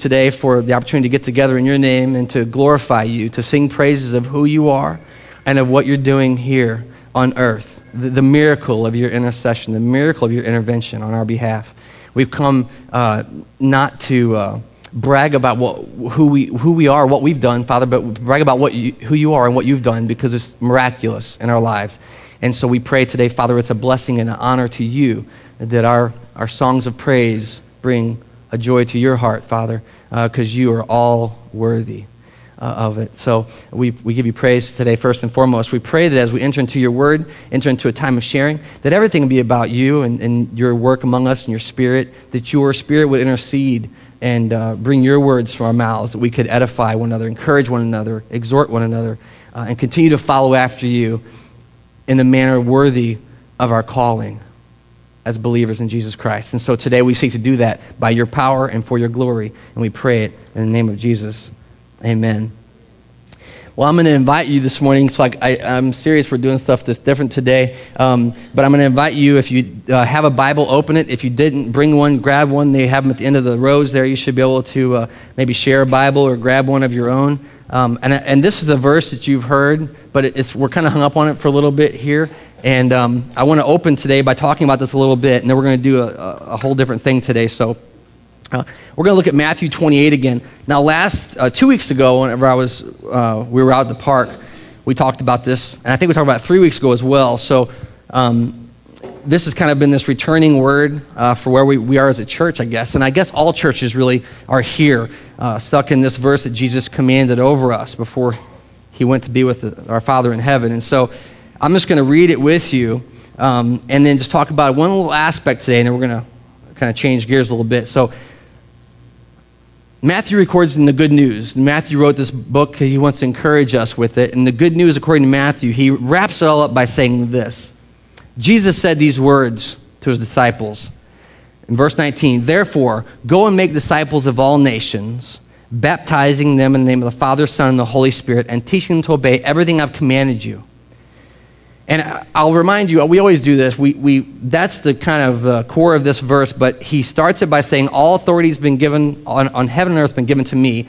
today for the opportunity to get together in your name and to glorify you, to sing praises of who you are and of what you're doing here on earth. The, the miracle of your intercession, the miracle of your intervention on our behalf. We've come uh, not to uh, brag about what, who, we, who we are, what we've done, Father, but brag about what you, who you are and what you've done because it's miraculous in our lives. And so we pray today, Father, it's a blessing and an honor to you that our, our songs of praise bring a joy to your heart, Father, because uh, you are all worthy uh, of it. So we, we give you praise today, first and foremost. We pray that as we enter into your word, enter into a time of sharing, that everything be about you and, and your work among us and your spirit, that your spirit would intercede and uh, bring your words from our mouths, that we could edify one another, encourage one another, exhort one another, uh, and continue to follow after you in the manner worthy of our calling as believers in Jesus Christ. And so today we seek to do that by your power and for your glory. And we pray it in the name of Jesus. Amen. Well, I'm going to invite you this morning. It's like I, am serious. We're doing stuff that's different today. Um, but I'm going to invite you, if you uh, have a Bible, open it. If you didn't, bring one, grab one. They have them at the end of the rows there. You should be able to uh, maybe share a Bible or grab one of your own. Um, and, and this is a verse that you've heard, but it's, we're kind of hung up on it for a little bit here. And um, I want to open today by talking about this a little bit, and then we're going to do a, a, whole different thing today. So uh, we're going to look at Matthew 28 again. Now, last uh, two weeks ago, whenever I was, uh, we were out at the park, we talked about this, and I think we talked about three weeks ago as well. So um, this has kind of been this returning word uh, for where we, we are as a church, I guess. And I guess all churches really are here, uh, stuck in this verse that Jesus commanded over us before he went to be with the, our Father in heaven. And so I'm just going to read it with you um, and then just talk about one little aspect today, and then we're going to kind of change gears a little bit. So, Matthew records in the good news. Matthew wrote this book, he wants to encourage us with it. And the good news, according to Matthew, he wraps it all up by saying this Jesus said these words to his disciples. In verse 19, therefore, go and make disciples of all nations, baptizing them in the name of the Father, Son, and the Holy Spirit, and teaching them to obey everything I've commanded you. And I'll remind you, we always do this. We, we, that's the kind of the core of this verse, but he starts it by saying, All authority has been given on, on heaven and earth, been given to me,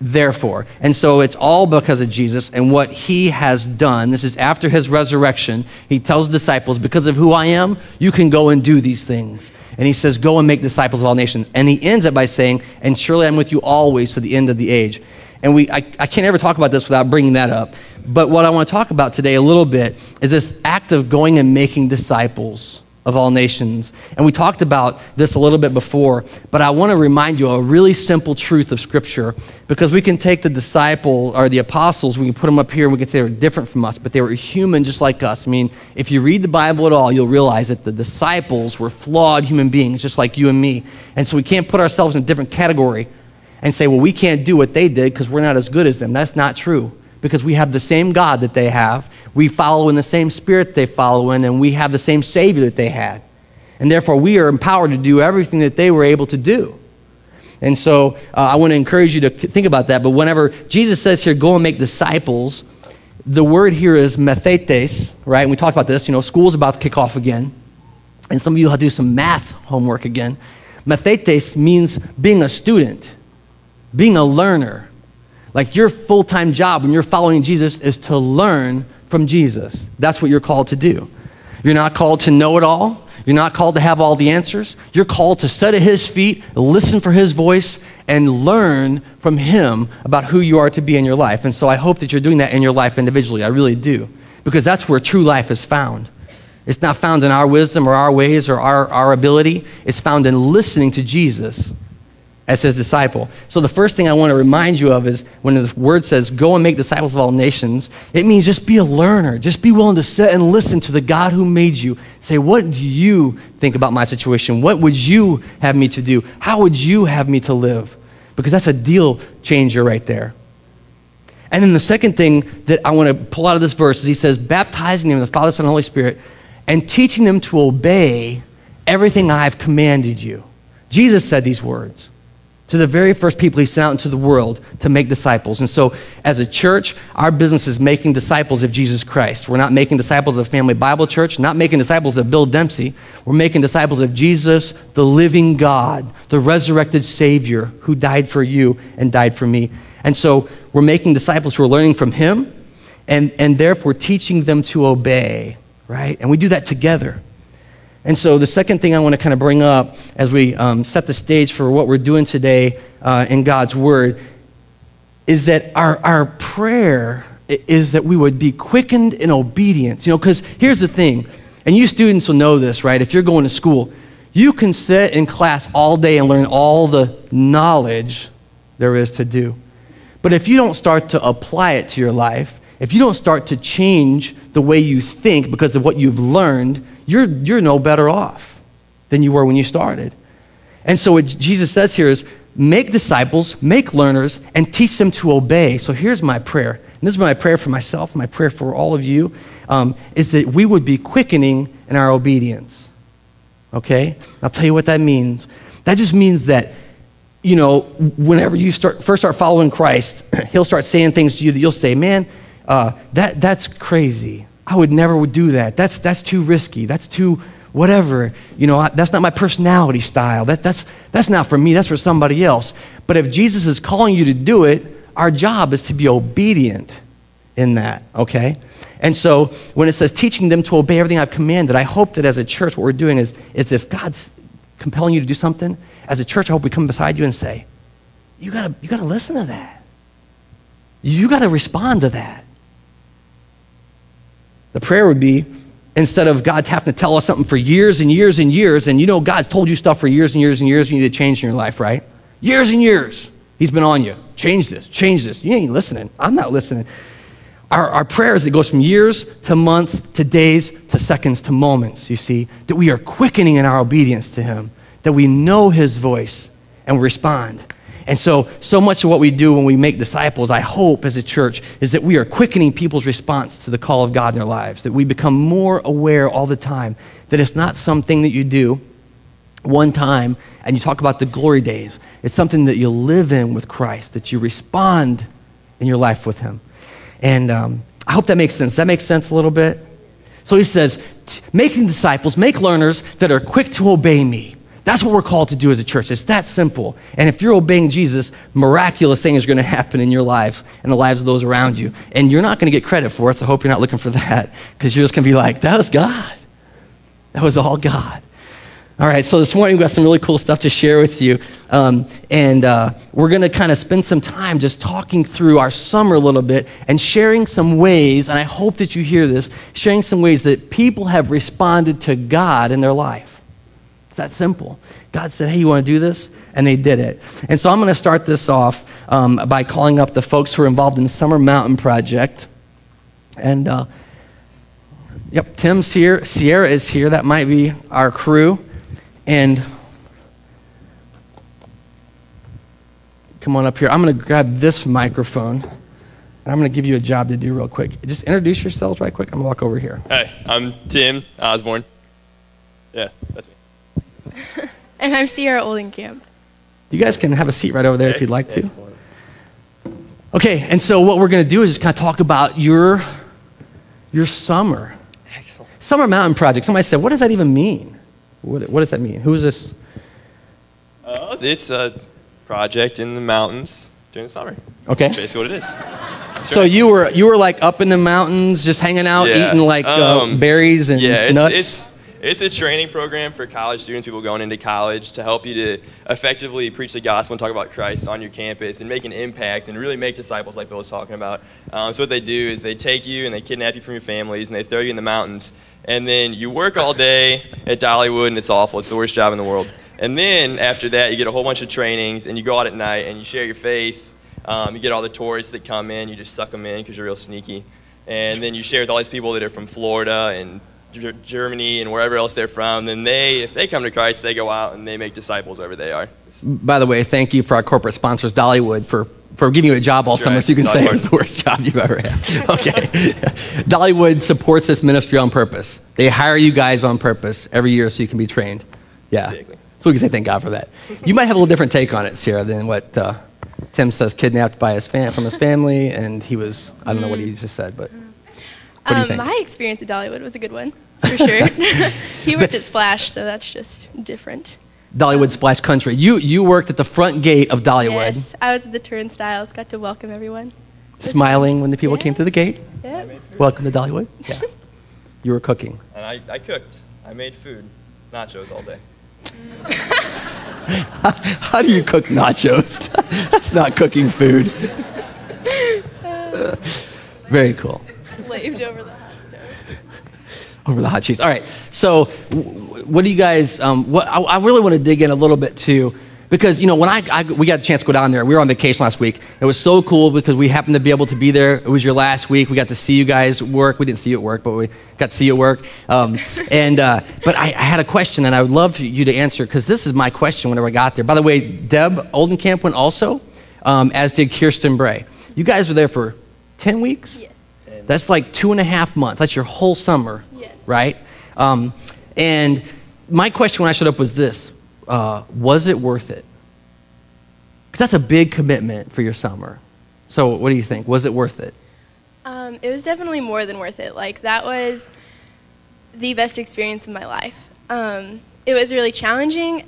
therefore. And so it's all because of Jesus and what he has done. This is after his resurrection. He tells disciples, Because of who I am, you can go and do these things. And he says, Go and make disciples of all nations. And he ends it by saying, And surely I'm with you always to the end of the age. And we, I, I can't ever talk about this without bringing that up. But what I want to talk about today a little bit is this act of going and making disciples of all nations. And we talked about this a little bit before, but I want to remind you a really simple truth of Scripture because we can take the disciple or the apostles, we can put them up here and we can say they were different from us, but they were human just like us. I mean, if you read the Bible at all, you'll realize that the disciples were flawed human beings just like you and me. And so we can't put ourselves in a different category and say, well, we can't do what they did because we're not as good as them. That's not true because we have the same God that they have. We follow in the same spirit they follow in, and we have the same Savior that they had. And therefore, we are empowered to do everything that they were able to do. And so, uh, I want to encourage you to think about that. But whenever Jesus says here, go and make disciples, the word here is mathetes, right? And we talked about this. You know, school's about to kick off again. And some of you have to do some math homework again. Mathetes means being a student being a learner. Like your full time job when you're following Jesus is to learn from Jesus. That's what you're called to do. You're not called to know it all. You're not called to have all the answers. You're called to sit at his feet, listen for his voice, and learn from him about who you are to be in your life. And so I hope that you're doing that in your life individually. I really do. Because that's where true life is found. It's not found in our wisdom or our ways or our, our ability, it's found in listening to Jesus as his disciple. So the first thing I want to remind you of is when the word says, go and make disciples of all nations, it means just be a learner. Just be willing to sit and listen to the God who made you. Say, what do you think about my situation? What would you have me to do? How would you have me to live? Because that's a deal changer right there. And then the second thing that I want to pull out of this verse is he says, baptizing them in the Father, Son, and Holy Spirit, and teaching them to obey everything I've commanded you. Jesus said these words. To the very first people he sent out into the world to make disciples. And so, as a church, our business is making disciples of Jesus Christ. We're not making disciples of Family Bible Church, not making disciples of Bill Dempsey. We're making disciples of Jesus, the living God, the resurrected Savior who died for you and died for me. And so, we're making disciples who are learning from him and, and therefore teaching them to obey, right? And we do that together. And so, the second thing I want to kind of bring up as we um, set the stage for what we're doing today uh, in God's Word is that our, our prayer is that we would be quickened in obedience. You know, because here's the thing, and you students will know this, right? If you're going to school, you can sit in class all day and learn all the knowledge there is to do. But if you don't start to apply it to your life, if you don't start to change the way you think because of what you've learned, you're, you're no better off than you were when you started. And so, what Jesus says here is make disciples, make learners, and teach them to obey. So, here's my prayer. And this is my prayer for myself, my prayer for all of you, um, is that we would be quickening in our obedience. Okay? I'll tell you what that means. That just means that, you know, whenever you start, first start following Christ, he'll start saying things to you that you'll say, man, uh, that, that's crazy. I would never would do that. That's, that's too risky. That's too whatever. You know, I, that's not my personality style. That, that's, that's not for me. That's for somebody else. But if Jesus is calling you to do it, our job is to be obedient in that, okay? And so when it says teaching them to obey everything I've commanded, I hope that as a church, what we're doing is it's if God's compelling you to do something, as a church, I hope we come beside you and say, you gotta, you gotta listen to that. You gotta respond to that. The prayer would be instead of God having to tell us something for years and years and years, and you know God's told you stuff for years and years and years, you need to change in your life, right? Years and years. He's been on you. Change this, change this. You ain't listening. I'm not listening. Our, our prayer is it goes from years to months to days to seconds to moments, you see, that we are quickening in our obedience to Him, that we know His voice and respond. And so, so much of what we do when we make disciples, I hope as a church, is that we are quickening people's response to the call of God in their lives, that we become more aware all the time that it's not something that you do one time and you talk about the glory days. It's something that you live in with Christ, that you respond in your life with Him. And um, I hope that makes sense. That makes sense a little bit? So he says, making disciples, make learners that are quick to obey me. That's what we're called to do as a church. It's that simple. And if you're obeying Jesus, miraculous things are going to happen in your lives and the lives of those around you. And you're not going to get credit for it, so I hope you're not looking for that because you're just going to be like, that was God. That was all God. All right, so this morning we've got some really cool stuff to share with you. Um, and uh, we're going to kind of spend some time just talking through our summer a little bit and sharing some ways, and I hope that you hear this, sharing some ways that people have responded to God in their life. It's that simple. God said, hey, you want to do this? And they did it. And so I'm going to start this off um, by calling up the folks who are involved in the Summer Mountain Project. And, uh, yep, Tim's here. Sierra is here. That might be our crew. And come on up here. I'm going to grab this microphone. And I'm going to give you a job to do real quick. Just introduce yourselves right quick. I'm going to walk over here. Hey, I'm Tim Osborne. Yeah, that's me. and I'm Sierra Oldenkamp. You guys can have a seat right over there if you'd like to. Okay, and so what we're going to do is just kind of talk about your, your summer. Excellent. Summer Mountain Project. Somebody said, what does that even mean? What, what does that mean? Who is this? Uh, it's a project in the mountains during the summer. Okay. That's basically what it is. so you were you were like up in the mountains, just hanging out, yeah. eating like uh, um, berries and yeah, it's, nuts. It's, it's a training program for college students, people going into college, to help you to effectively preach the gospel and talk about Christ on your campus and make an impact and really make disciples, like Bill was talking about. Um, so what they do is they take you and they kidnap you from your families and they throw you in the mountains, and then you work all day at Dollywood, and it's awful. It's the worst job in the world. And then after that, you get a whole bunch of trainings, and you go out at night and you share your faith. Um, you get all the tourists that come in, you just suck them in because you're real sneaky. And then you share with all these people that are from Florida and Germany and wherever else they're from, then they, if they come to Christ, they go out and they make disciples wherever they are. By the way, thank you for our corporate sponsors, Dollywood, for, for giving you a job all summer right. so you can Dollywood. say it was the worst job you've ever had. Okay. Dollywood supports this ministry on purpose. They hire you guys on purpose every year so you can be trained. Yeah. Exactly. So we can say thank God for that. You might have a little different take on it, Sierra, than what uh, Tim says. Kidnapped by his fam- from his family, and he was. I don't know what he just said, but what do you Um, think? my experience at Dollywood was a good one, for sure. he worked at Splash, so that's just different. Dollywood Splash Country. You you worked at the front gate of Dollywood, Yes, I was at the turnstiles, got to welcome everyone. Smiling when the people came through the gate. fun. Yeah. Welcome to Dollywood. Yeah. You were cooking. And I, I cooked. I made food, nachos all day. How do you cook nachos? That's not cooking food. Very cool. Slaved over the hot stove. over the hot cheese. All right. So, w- what do you guys? Um, what I, I really want to dig in a little bit too, because you know when I, I we got a chance to go down there. We were on vacation last week. It was so cool because we happened to be able to be there. It was your last week. We got to see you guys work. We didn't see you at work, but we got to see you at work. Um, and uh, but I, I had a question, and I would love for you to answer because this is my question. Whenever I got there. By the way, Deb Oldenkamp went also, um, as did Kirsten Bray. You guys were there for ten weeks. Yes. That's like two and a half months. That's your whole summer, Yes. right? Um, and my question when I showed up was this uh, Was it worth it? Because that's a big commitment for your summer. So, what do you think? Was it worth it? Um, it was definitely more than worth it. Like that was the best experience of my life. Um, it was really challenging.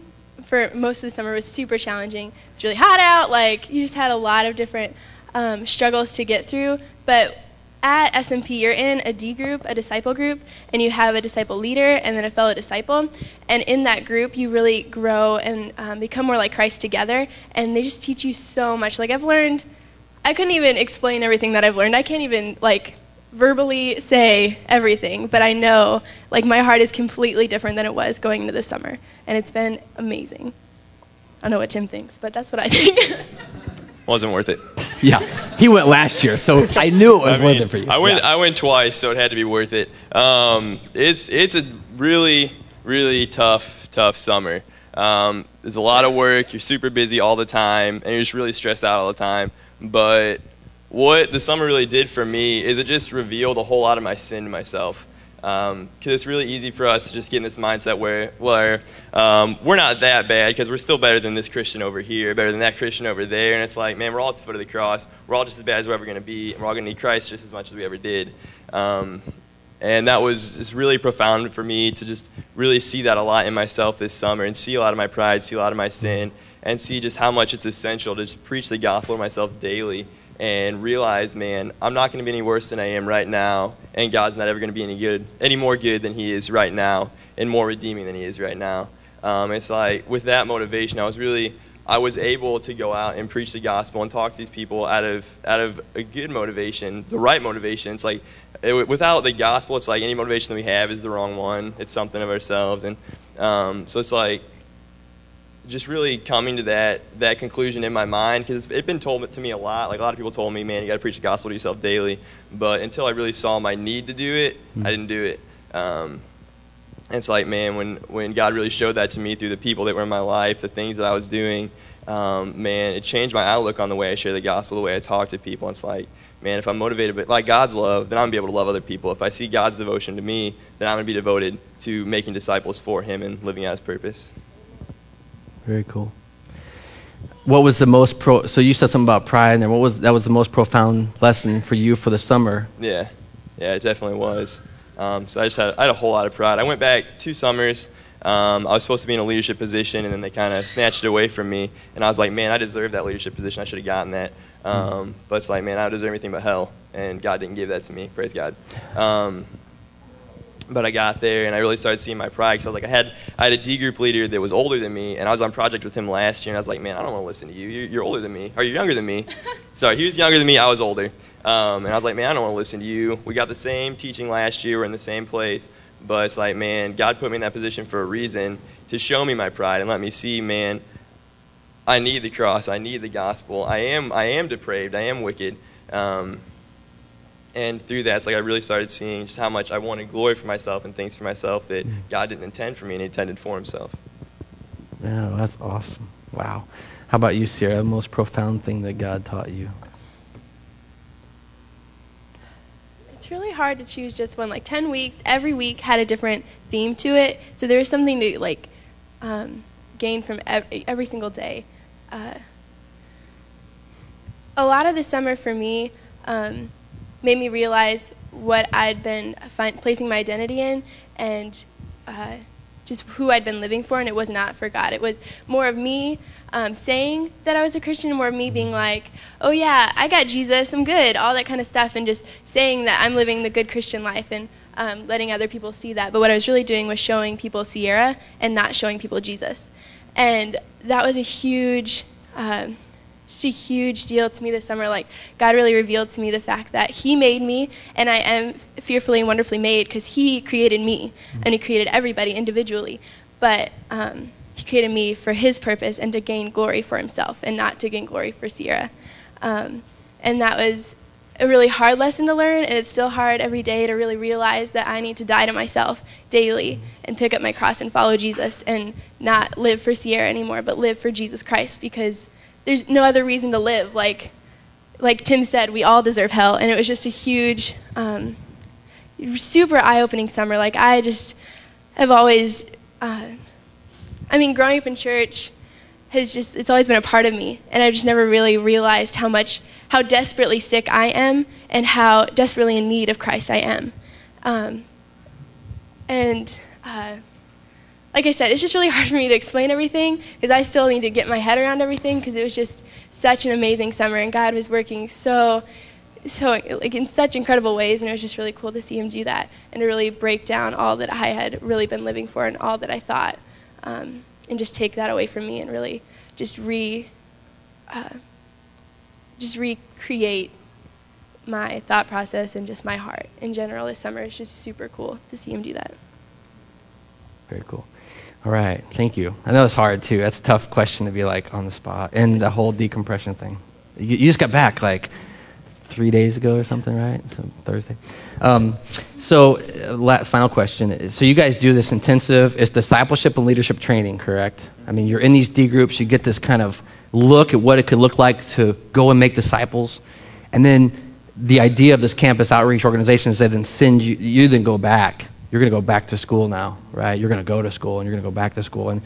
For most of the summer, it was super challenging. It was really hot out. Like you just had a lot of different um, struggles to get through. But at SMP, you're in a D group, a disciple group, and you have a disciple leader and then a fellow disciple. And in that group, you really grow and um, become more like Christ together. And they just teach you so much. Like I've learned I couldn't even explain everything that I've learned. I can't even like verbally say everything, but I know like my heart is completely different than it was going into the summer, and it's been amazing. I don't know what Tim thinks, but that's what I think. Wasn't worth it. Yeah. He went last year, so I knew it was I worth it for you. I went. Yeah. I went twice, so it had to be worth it. Um, it's it's a really really tough tough summer. Um, there's a lot of work. You're super busy all the time, and you're just really stressed out all the time. But what the summer really did for me is it just revealed a whole lot of my sin to myself. Because it's really easy for us to just get in this mindset where, where um, we're not that bad because we're still better than this Christian over here, better than that Christian over there. And it's like, man, we're all at the foot of the cross. We're all just as bad as we're ever going to be. And we're all going to need Christ just as much as we ever did. Um, and that was just really profound for me to just really see that a lot in myself this summer and see a lot of my pride, see a lot of my sin, and see just how much it's essential to just preach the gospel to myself daily and realize, man, I'm not going to be any worse than I am right now, and God's not ever going to be any good, any more good than He is right now, and more redeeming than He is right now. Um, it's like with that motivation, I was really, I was able to go out and preach the gospel and talk to these people out of out of a good motivation, the right motivation. It's like it, without the gospel, it's like any motivation that we have is the wrong one. It's something of ourselves, and um, so it's like just really coming to that that conclusion in my mind because it's been told to me a lot. Like a lot of people told me, man, you got to preach the gospel to yourself daily. But until I really saw my need to do it, I didn't do it. Um, and it's like, man, when when God really showed that to me through the people that were in my life, the things that I was doing, um, man, it changed my outlook on the way I share the gospel, the way I talk to people. It's like, man, if I'm motivated by God's love, then I'm gonna be able to love other people. If I see God's devotion to me, then I'm gonna be devoted to making disciples for Him and living out His purpose. Very cool. What was the most pro? So you said something about pride, and then what was that was the most profound lesson for you for the summer? Yeah, yeah, it definitely was. Um, so I just had, I had a whole lot of pride. I went back two summers. Um, I was supposed to be in a leadership position, and then they kind of snatched it away from me. And I was like, man, I deserve that leadership position. I should have gotten that. Um, but it's like, man, I don't deserve anything but hell, and God didn't give that to me. Praise God. Um, but I got there and I really started seeing my pride because I was like, I had I had a D group leader that was older than me, and I was on project with him last year, and I was like, man, I don't want to listen to you. You're, you're older than me, or you're younger than me. Sorry, he was younger than me. I was older, um, and I was like, man, I don't want to listen to you. We got the same teaching last year. We're in the same place, but it's like, man, God put me in that position for a reason to show me my pride and let me see, man, I need the cross. I need the gospel. I am I am depraved. I am wicked. Um, and through that, it's like I really started seeing just how much I wanted glory for myself and things for myself that God didn't intend for me and intended for Himself. Yeah, that's awesome. Wow. How about you, Sierra? The most profound thing that God taught you? It's really hard to choose just one. Like 10 weeks, every week had a different theme to it. So there was something to like um, gain from every, every single day. Uh, a lot of the summer for me um, made me realize what I'd been find, placing my identity in and uh, just who I'd been living for, and it was not for God. It was more of me um, saying that I was a Christian, more of me being like, oh yeah, I got Jesus, I'm good, all that kind of stuff, and just saying that I'm living the good Christian life and um, letting other people see that. But what I was really doing was showing people Sierra and not showing people Jesus. And that was a huge. Um, just a huge deal to me this summer. Like, God really revealed to me the fact that He made me, and I am fearfully and wonderfully made because He created me, and He created everybody individually. But um, He created me for His purpose and to gain glory for Himself, and not to gain glory for Sierra. Um, and that was a really hard lesson to learn, and it's still hard every day to really realize that I need to die to myself daily and pick up my cross and follow Jesus and not live for Sierra anymore, but live for Jesus Christ because there's no other reason to live. Like, like Tim said, we all deserve hell, and it was just a huge, um, super eye-opening summer. Like I just have always, uh, I mean, growing up in church has just it's always been a part of me, and I've just never really realized how much, how desperately sick I am, and how desperately in need of Christ I am. Um, and uh, like I said, it's just really hard for me to explain everything because I still need to get my head around everything because it was just such an amazing summer and God was working so, so like in such incredible ways and it was just really cool to see Him do that and to really break down all that I had really been living for and all that I thought um, and just take that away from me and really just re, uh, just recreate my thought process and just my heart in general this summer. It's just super cool to see Him do that. Very cool. All right, thank you. I know it's hard too. That's a tough question to be like on the spot, and the whole decompression thing. You, you just got back like three days ago or something, right? So Thursday. Um, so, uh, final question. So, you guys do this intensive. It's discipleship and leadership training, correct? I mean, you're in these D groups. You get this kind of look at what it could look like to go and make disciples, and then the idea of this campus outreach organization is they then send you. You then go back you're going to go back to school now, right? You're going to go to school and you're going to go back to school. And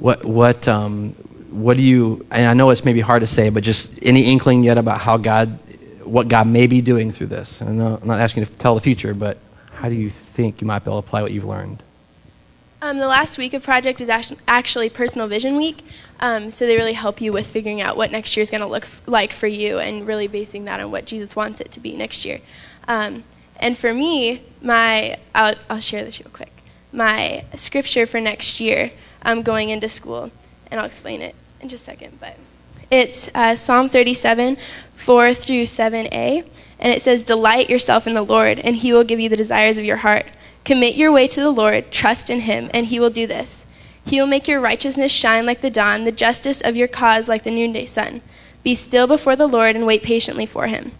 what, what, um, what do you, and I know it's maybe hard to say, but just any inkling yet about how God, what God may be doing through this? And I I'm not asking you to tell the future, but how do you think you might be able to apply what you've learned? Um, the last week of project is actually personal vision week, um, so they really help you with figuring out what next year is going to look like for you and really basing that on what Jesus wants it to be next year. Um, and for me, my I'll, I'll share this real quick. My scripture for next year, I'm going into school, and I'll explain it in just a second. But it's uh, Psalm 37, 4 through 7a, and it says, "Delight yourself in the Lord, and He will give you the desires of your heart. Commit your way to the Lord, trust in Him, and He will do this. He will make your righteousness shine like the dawn, the justice of your cause like the noonday sun. Be still before the Lord and wait patiently for Him."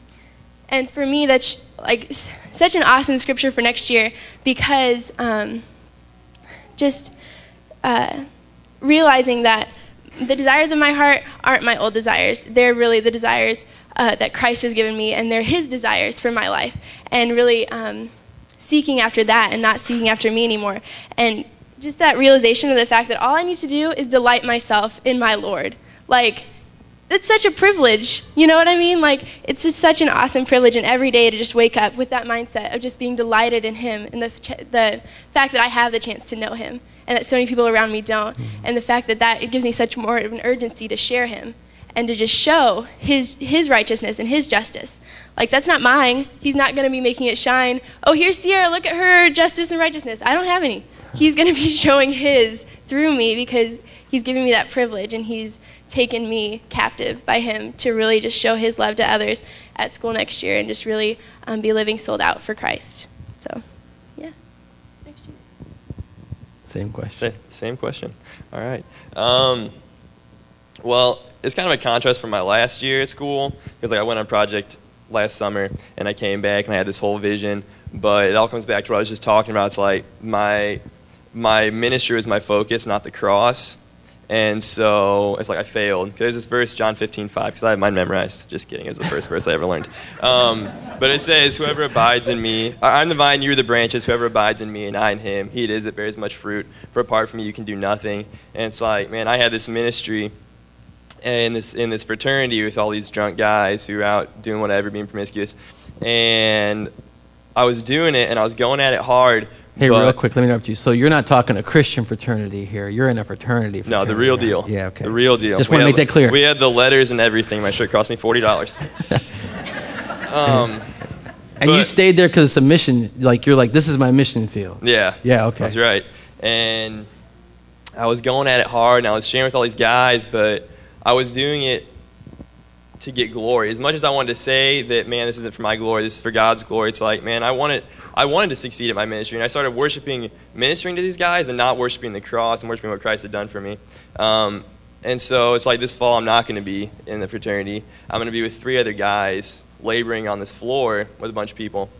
And for me, that's like such an awesome scripture for next year because um, just uh, realizing that the desires of my heart aren't my old desires. They're really the desires uh, that Christ has given me, and they're His desires for my life. And really um, seeking after that and not seeking after me anymore. And just that realization of the fact that all I need to do is delight myself in my Lord. Like, it's such a privilege. You know what I mean? Like, it's just such an awesome privilege, and every day to just wake up with that mindset of just being delighted in Him and the, the fact that I have the chance to know Him and that so many people around me don't, mm-hmm. and the fact that that it gives me such more of an urgency to share Him and to just show His His righteousness and His justice. Like that's not mine. He's not going to be making it shine. Oh, here's Sierra. Look at her justice and righteousness. I don't have any. He's going to be showing His through me because He's giving me that privilege and He's taken me captive by him to really just show his love to others at school next year and just really um, be living sold out for Christ. So, yeah. Next year. Same question. Same, same question. All right. Um, well, it's kind of a contrast from my last year at school because like I went on a project last summer and I came back and I had this whole vision, but it all comes back to what I was just talking about. It's like my my ministry is my focus, not the cross And so it's like I failed. There's this verse, John 15, 5, because I have mine memorized. Just kidding. It was the first verse I ever learned. Um, but it says, Whoever abides in me, I'm the vine, you're the branches. Whoever abides in me and I in him, he it is that bears much fruit. For apart from me, you can do nothing. And it's like, man, I had this ministry in this, in this fraternity with all these drunk guys who were out doing whatever, being promiscuous. And I was doing it and I was going at it hard. Hey, but- real quick, let me interrupt you. So you're not talking a Christian fraternity here. You're in a fraternity. No, the real deal. Yeah, okay. The real deal. Just want to make that clear. We had the letters and everything. My shirt cost me forty dollars. um, and you stayed there because it's a mission. Like you're like, this is my mission field. yeah. Yeah, okay. That's right. And I was going at it hard, and I was sharing with all these guys, but I was doing it to get glory. As much as I wanted to say that, man, this isn't for my glory, this is for God's glory. It's like, man, I wanted, I wanted to succeed at my ministry, and I started worshiping, ministering to these guys, and not worshiping the cross and worshiping what Christ had done for me. Um, and so it's like this fall, I'm not going to be in the fraternity. I'm going to be with three other guys laboring on this floor with a bunch of people,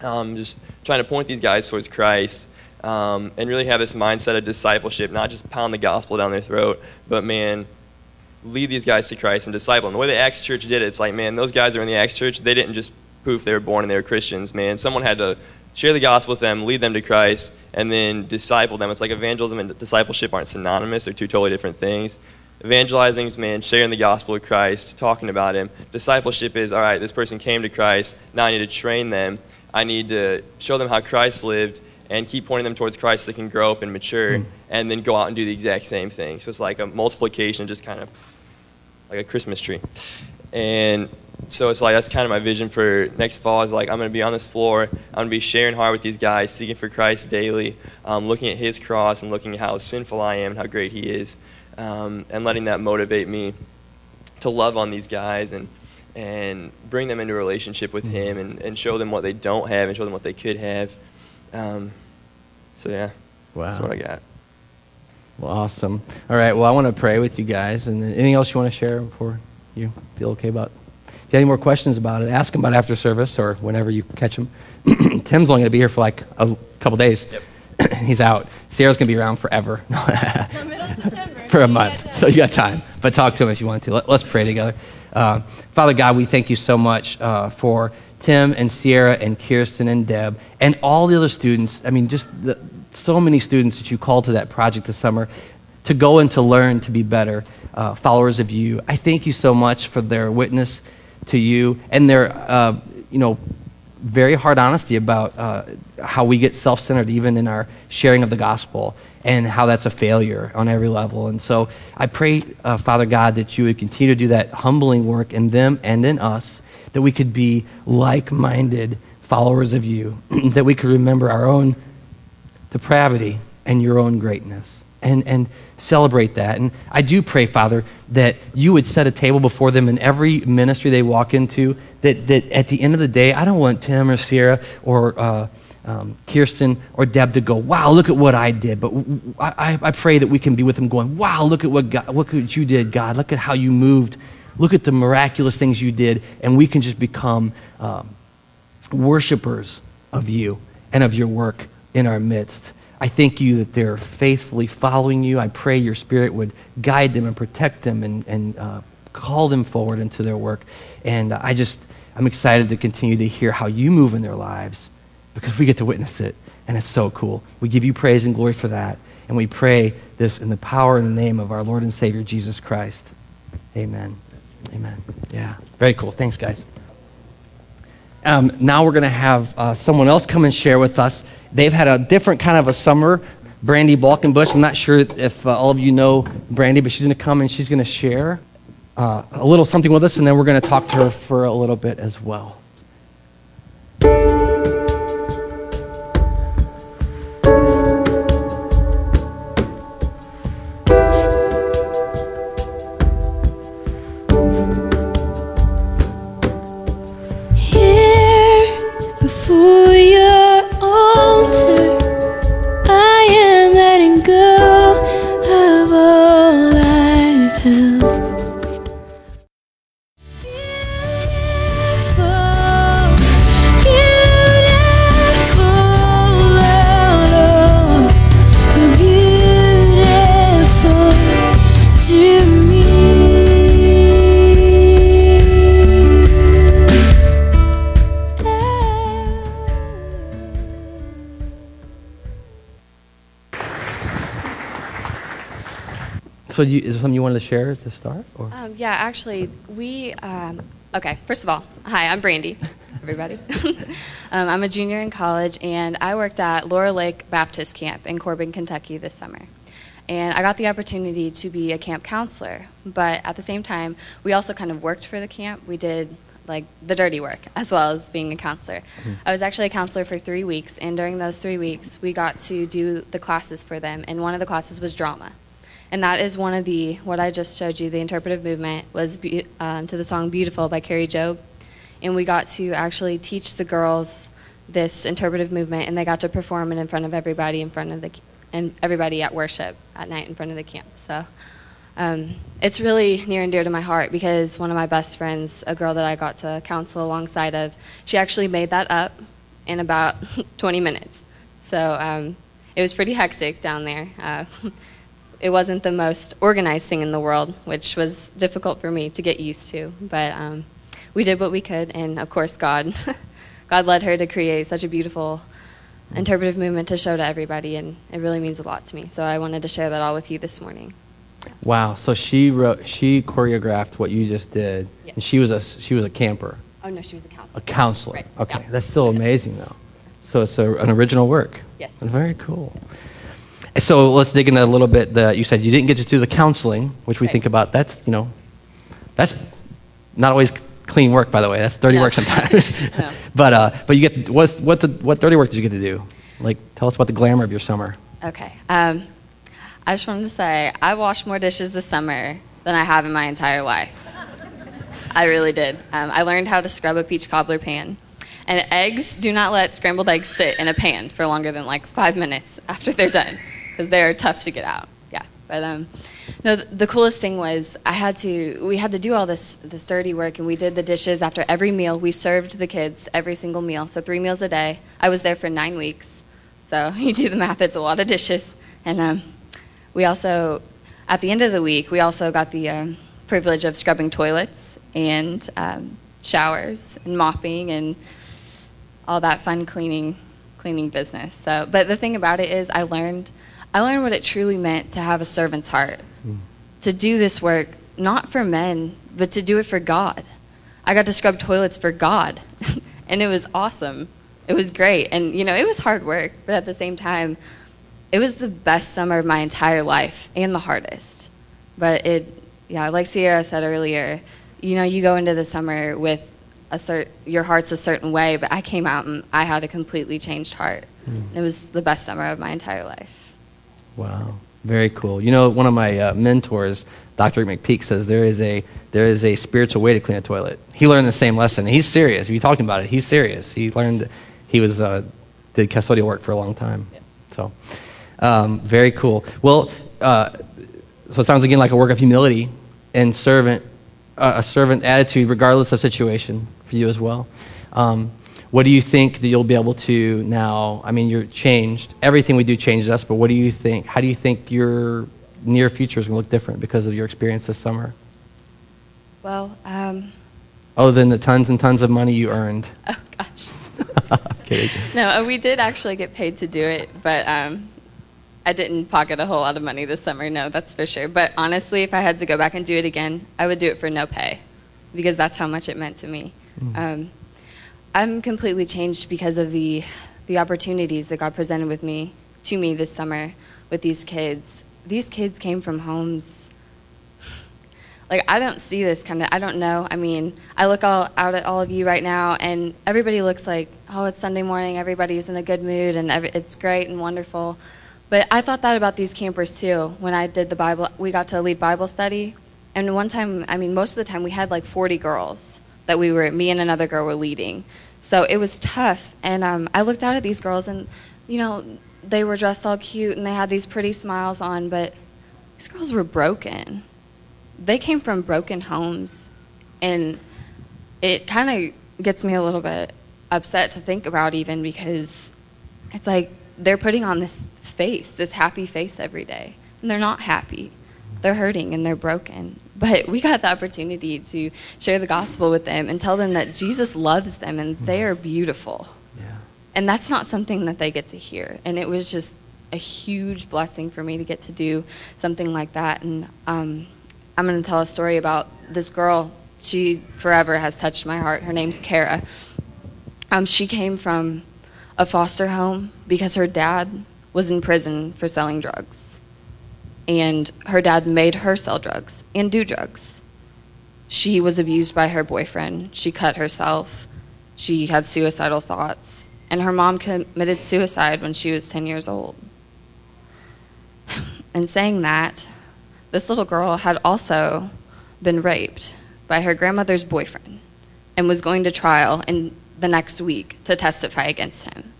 um, just trying to point these guys towards Christ. Um, and really have this mindset of discipleship, not just pound the gospel down their throat, but man, lead these guys to Christ and disciple them. The way the Acts Church did it, it's like, man, those guys were in the Acts Church, they didn't just poof, they were born and they were Christians, man. Someone had to share the gospel with them, lead them to Christ, and then disciple them. It's like evangelism and discipleship aren't synonymous, they're two totally different things. Evangelizing is, man, sharing the gospel of Christ, talking about Him. Discipleship is, all right, this person came to Christ, now I need to train them. I need to show them how Christ lived and keep pointing them towards Christ so they can grow up and mature and then go out and do the exact same thing. So it's like a multiplication, just kind of like a Christmas tree. And so it's like that's kind of my vision for next fall is like I'm going to be on this floor. I'm going to be sharing hard with these guys, seeking for Christ daily, um, looking at His cross and looking at how sinful I am and how great He is, um, and letting that motivate me to love on these guys and and bring them into a relationship with Him and, and show them what they don't have and show them what they could have. Um, so yeah, Wow. that's what I got. Well, awesome. All right. Well, I want to pray with you guys. And anything else you want to share before you feel okay about? If you have any more questions about it, ask them about after service or whenever you catch them. Tim's only going to be here for like a couple days. Yep. He's out. Sierra's going to be around forever. Middle of September. for a month. got So you got time. But talk to him if you want to. Let, us pray together. Uh, Father God, we thank you so much uh, for Tim and Sierra and Kirsten and Deb and all the other students. I mean, just the, so many students that you called to that project this summer to go and to learn to be better uh, followers of you. I thank you so much for their witness to you and their, uh, you know, very hard honesty about uh, how we get self centered, even in our sharing of the gospel, and how that's a failure on every level. And so I pray, uh, Father God, that you would continue to do that humbling work in them and in us, that we could be like minded followers of you, that we could remember our own depravity and your own greatness and, and celebrate that. And I do pray, Father, that you would set a table before them in every ministry they walk into, that, that at the end of the day, I don't want Tim or Sierra or uh, um, Kirsten or Deb to go, wow, look at what I did. But I, I pray that we can be with them going, wow, look at what, God, look at what you did, God. Look at how you moved. Look at the miraculous things you did. And we can just become um, worshipers of you and of your work in our midst. I thank you that they're faithfully following you. I pray your spirit would guide them and protect them and, and uh, call them forward into their work. And I just, I'm excited to continue to hear how you move in their lives because we get to witness it. And it's so cool. We give you praise and glory for that. And we pray this in the power and the name of our Lord and Savior, Jesus Christ. Amen. Amen. Yeah. Very cool. Thanks, guys. Um, now we're going to have uh, someone else come and share with us. They've had a different kind of a summer. Brandy Balkenbush. I'm not sure if uh, all of you know Brandy, but she's going to come and she's going to share uh, a little something with us, and then we're going to talk to her for a little bit as well. So you, is there something you wanted to share to start? Or? Um, yeah, actually, we. Um, okay, first of all, hi, I'm Brandy, everybody. um, I'm a junior in college, and I worked at Laurel Lake Baptist Camp in Corbin, Kentucky this summer. And I got the opportunity to be a camp counselor, but at the same time, we also kind of worked for the camp. We did like the dirty work as well as being a counselor. I was actually a counselor for three weeks, and during those three weeks, we got to do the classes for them, and one of the classes was drama. And that is one of the, what I just showed you, the interpretive movement was be, um, to the song Beautiful by Kari Jobe. And we got to actually teach the girls this interpretive movement, and they got to perform it in front of everybody, in front of the, and everybody at worship at night in front of the camp. So um, it's really near and dear to my heart because one of my best friends, a girl that I got to counsel alongside of, she actually made that up in about 20 minutes. So um, it was pretty hectic down there. Uh, it wasn't the most organized thing in the world, which was difficult for me to get used to. But um, we did what we could, and of course, God, God led her to create such a beautiful interpretive movement to show to everybody, and it really means a lot to me. So I wanted to share that all with you this morning. Wow. So she wrote, she choreographed what you just did, Yeah. and she was a she was a camper, Oh no, she was a counselor. a counselor. Right. Okay, Yeah. that's still amazing though. So it's a, an original work. Yes. Very cool. So let's dig into a little bit. The, you said you didn't get to do the counseling, which we Right. think about. That's you know, that's not always clean work, by the way. That's dirty No. work sometimes. No. but uh, but you get what's, what the what dirty work did you get to do? Like, tell us about the glamour of your summer. Okay. Um, I just wanted to say I washed more dishes this summer than I have in my entire life. I really did. Um, I learned how to scrub a peach cobbler pan. And eggs, do not let scrambled eggs sit in a pan for longer than like five minutes after they're done because they are tough to get out. Yeah. But um, no, th- the coolest thing was I had to, we had to do all this, this dirty work and we did the dishes after every meal. We served the kids every single meal. So three meals a day. I was there for nine weeks. So you do the math, it's a lot of dishes. And um, we also, at the end of the week, we also got the um, privilege of scrubbing toilets and um, showers and mopping and all that fun cleaning cleaning business. So, but the thing about it is, I learned I learned what it truly meant to have a servant's heart, hmm. to do this work not for men, but to do it for God. I got to scrub toilets for God, and it was awesome. It was great, and you know it was hard work, but at the same time, it was the best summer of my entire life and the hardest. But it, yeah, like Sierra said earlier, you know, you go into the summer with a cert, your heart's a certain way, but I came out and I had a completely changed heart. Hmm. It was the best summer of my entire life. Wow, very cool. You know, one of my uh, mentors, Dr. McPeak, says there is a there is a spiritual way to clean a toilet. He learned the same lesson. He's serious. If you talking about it, he's serious. He learned. He was uh, did custodial work for a long time. So, um, very cool. Well, uh, so it sounds again like a work of humility and servant, uh, a servant attitude, regardless of situation, for you as well. Um, what do you think that you'll be able to now? I mean, you're changed. Everything we do changes us, but what do you think? How do you think your near future is going to look different because of your experience this summer? Well, um, Other than the tons and tons of money you earned. oh gosh. No, uh, we did actually get paid to do it, but um, I didn't pocket a whole lot of money this summer. No, that's for sure. But honestly, if I had to go back and do it again, I would do it for no pay, because that's how much it meant to me. Um, I'm completely changed because of the the opportunities that God presented with me to me this summer with these kids. These kids came from homes like I don't see this kind of I don't know. I mean, I look all out at all of you right now and everybody looks like, "Oh, it's Sunday morning, everybody's in a good mood and it's great and wonderful." But I thought that about these campers too when I did the Bible we got to lead Bible study. And one time, I mean, most of the time we had like 40 girls that we were me and another girl were leading. So it was tough and um, I looked out at these girls and you know, they were dressed all cute and they had these pretty smiles on, but these girls were broken. They came from broken homes and it kind of gets me a little bit upset to think about even because it's like they're putting on this face this happy face every day. And they're not happy. They're hurting and they're broken but we got the opportunity to share the gospel with them and tell them that jesus loves them and they are beautiful Yeah. and that's not something that they get to hear and it was just a huge blessing for me to get to do something like that. And um, I'm going to tell a story about this girl. She forever has touched my heart. Her name's Kara. Um, she came from a foster home because her dad was in prison for selling drugs. And her dad made her sell drugs and do drugs. She was abused by her boyfriend. She cut herself. She had suicidal thoughts. And her mom committed suicide when she was 10 years old. And saying that, this little girl had also been raped by her grandmother's boyfriend and was going to trial in the next week to testify against him.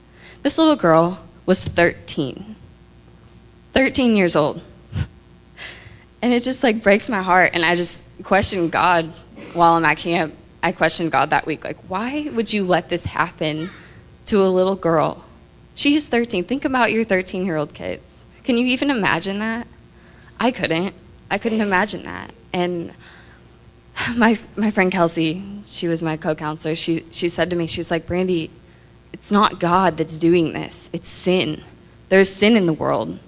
This little girl was 13. 13 years old. And it just like breaks my heart and I just question God while I'm at camp. I questioned God that week like why would you let this happen to a little girl? She is 13. Think about your 13-year-old kids. Can you even imagine that? I couldn't. I couldn't imagine that. And my my friend Kelsey, she was my co-counselor. She she said to me, she's like, Brandy, it's not God that's doing this. It's sin. There's sin in the world.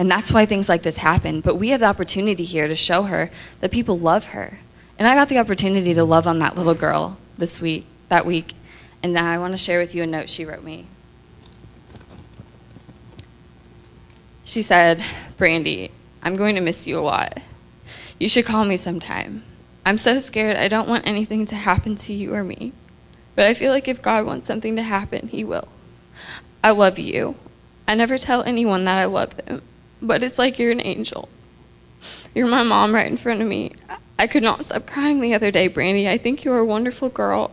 And that's why things like this happen. But we have the opportunity here to show her that people love her. And I got the opportunity to love on that little girl this week, that week. And now I want to share with you a note she wrote me. She said, Brandy, I'm going to miss you a lot. You should call me sometime. I'm so scared I don't want anything to happen to you or me. But I feel like if God wants something to happen, He will. I love you. I never tell anyone that I love them, but it's like you're an angel. You're my mom right in front of me. I could not stop crying the other day, Brandy. I think you're a wonderful girl.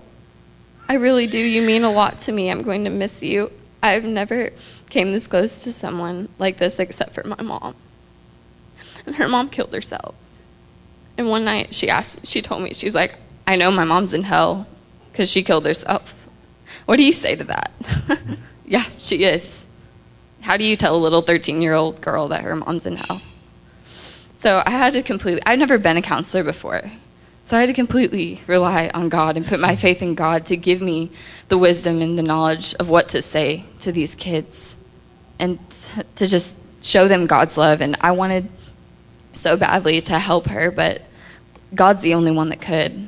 I really do. You mean a lot to me. I'm going to miss you. I've never came this close to someone like this except for my mom. And her mom killed herself. And one night she asked, she told me, she's like, I know my mom's in hell because she killed herself. What do you say to that? yeah, she is. How do you tell a little 13 year old girl that her mom's in hell? So I had to completely, I'd never been a counselor before. So I had to completely rely on God and put my faith in God to give me the wisdom and the knowledge of what to say to these kids and to just show them God's love. And I wanted so badly to help her, but God's the only one that could.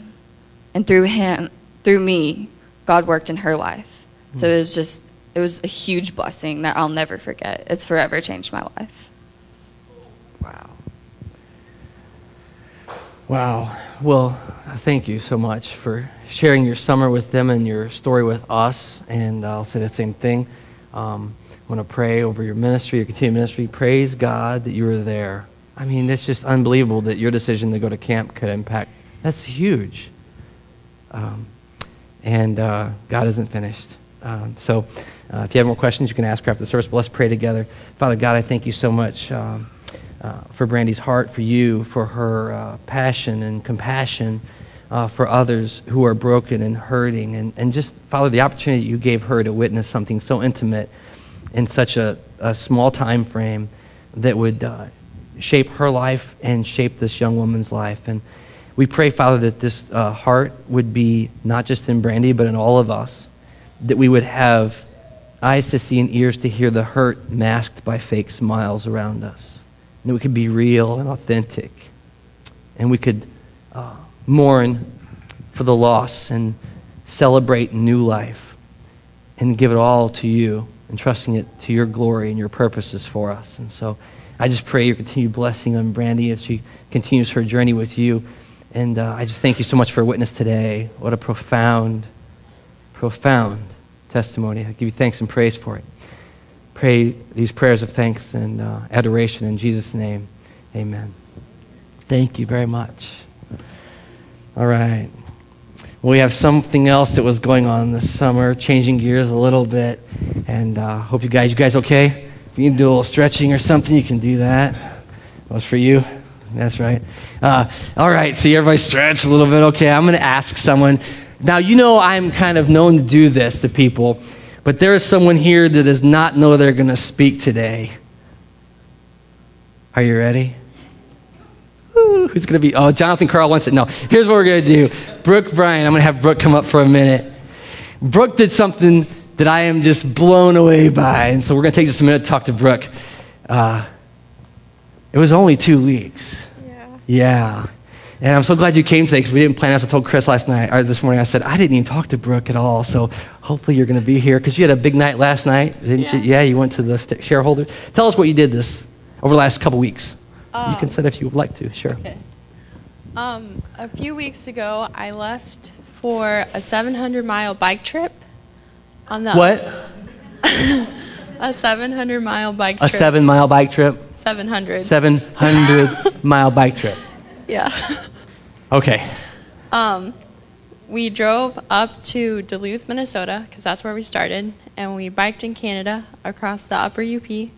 And through him, through me, God worked in her life. So hmm. it was just, it was a huge blessing that I'll never forget. It's forever changed my life. Wow. Wow. Well, thank you so much for sharing your summer with them and your story with us. And I'll say the same thing. Um, I want to pray over your ministry, your continued ministry. Praise God that you were there. I mean, it's just unbelievable that your decision to go to camp could impact. That's huge. Um, and uh, God isn't finished. Um, so uh, if you have more questions, you can ask her after the service, but let's pray together. Father God, I thank you so much um, uh, for Brandy's heart, for you, for her uh, passion and compassion uh, for others who are broken and hurting, and, and just, Father, the opportunity you gave her to witness something so intimate in such a, a small time frame that would uh, shape her life and shape this young woman's life. And we pray, Father, that this uh, heart would be not just in Brandy, but in all of us, that we would have eyes to see and ears to hear the hurt masked by fake smiles around us. And we could be real and authentic. And we could uh, mourn for the loss and celebrate new life and give it all to you and trusting it to your glory and your purposes for us. And so I just pray your continued blessing on Brandy as she continues her journey with you. And uh, I just thank you so much for witness today. What a profound, profound testimony. I give you thanks and praise for it. Pray these prayers of thanks and uh, adoration in Jesus' name. Amen. Thank you very much. All right. Well, we have something else that was going on this summer, changing gears a little bit. And uh, hope you guys, you guys okay? If you can do a little stretching or something, you can do that. That was for you. That's right. Uh, all right, see everybody stretch a little bit. Okay, I'm going to ask someone. Now, you know I'm kind of known to do this to people, but there is someone here that does not know they're going to speak today. Are you ready? Ooh, who's going to be? Oh, Jonathan Carl wants it. No. Here's what we're going to do. Brooke Bryan, I'm going to have Brooke come up for a minute. Brooke did something that I am just blown away by, and so we're going to take just a minute to talk to Brooke. Uh, it was only two weeks. Yeah. Yeah. And I'm so glad you came today because we didn't plan as I told Chris last night or this morning. I said, I didn't even talk to Brooke at all. So hopefully you're going to be here because you had a big night last night, didn't Yeah. you? Yeah, you went to the st- shareholder. Tell us what you did this over the last couple weeks. you can sit if you would like to, sure. Okay. Um, a few weeks ago, I left for a 700 mile bike trip. On the What? A 700 mile bike Trip. A seven mile bike trip? 700. 700 mile bike trip. Yeah. Okay. Um, we drove up to Duluth, Minnesota, because that's where we started, and we biked in Canada across the upper UP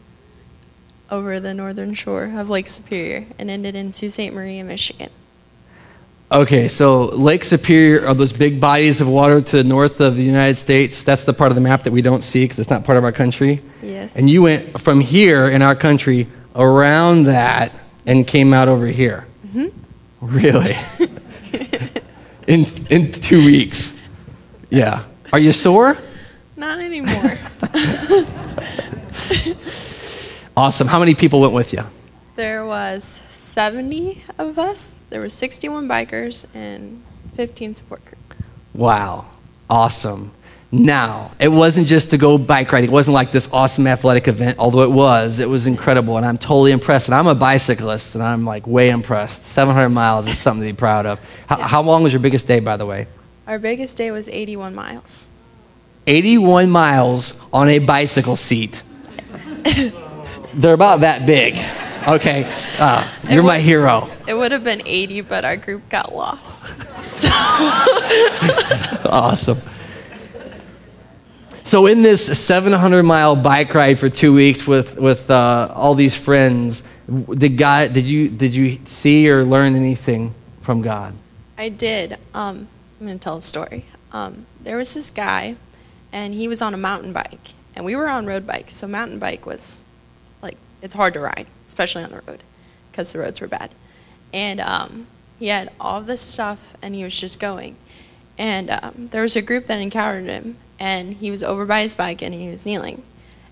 over the northern shore of Lake Superior and ended in Sault Ste. Marie Michigan. Okay, so Lake Superior are those big bodies of water to the north of the United States. That's the part of the map that we don't see because it's not part of our country. Yes. And you went from here in our country around that and came out over here. Mm-hmm. Really? in, in two weeks. Yeah. Are you sore? Not anymore. Awesome. How many people went with you? there was 70 of us. There were 61 bikers and 15 support crew. Wow. Awesome. Now, it wasn't just to go bike riding. It wasn't like this awesome athletic event, although it was. It was incredible, and I'm totally impressed. And I'm a bicyclist, and I'm like way impressed. 700 miles is something to be proud of. How, how long was your biggest day, by the way? Our biggest day was 81 miles. 81 miles on a bicycle seat. They're about that big. Okay. Uh, you're my hero. It would have been 80, but our group got lost. So Awesome. So in this 700 mile bike ride for two weeks with with uh, all these friends, did God did you did you see or learn anything from God? I did. Um, I'm going to tell a story. Um, there was this guy, and he was on a mountain bike, and we were on road bikes. So mountain bike was like it's hard to ride, especially on the road, because the roads were bad. And um, he had all this stuff, and he was just going. And um, there was a group that encountered him, and he was over by his bike, and he was kneeling.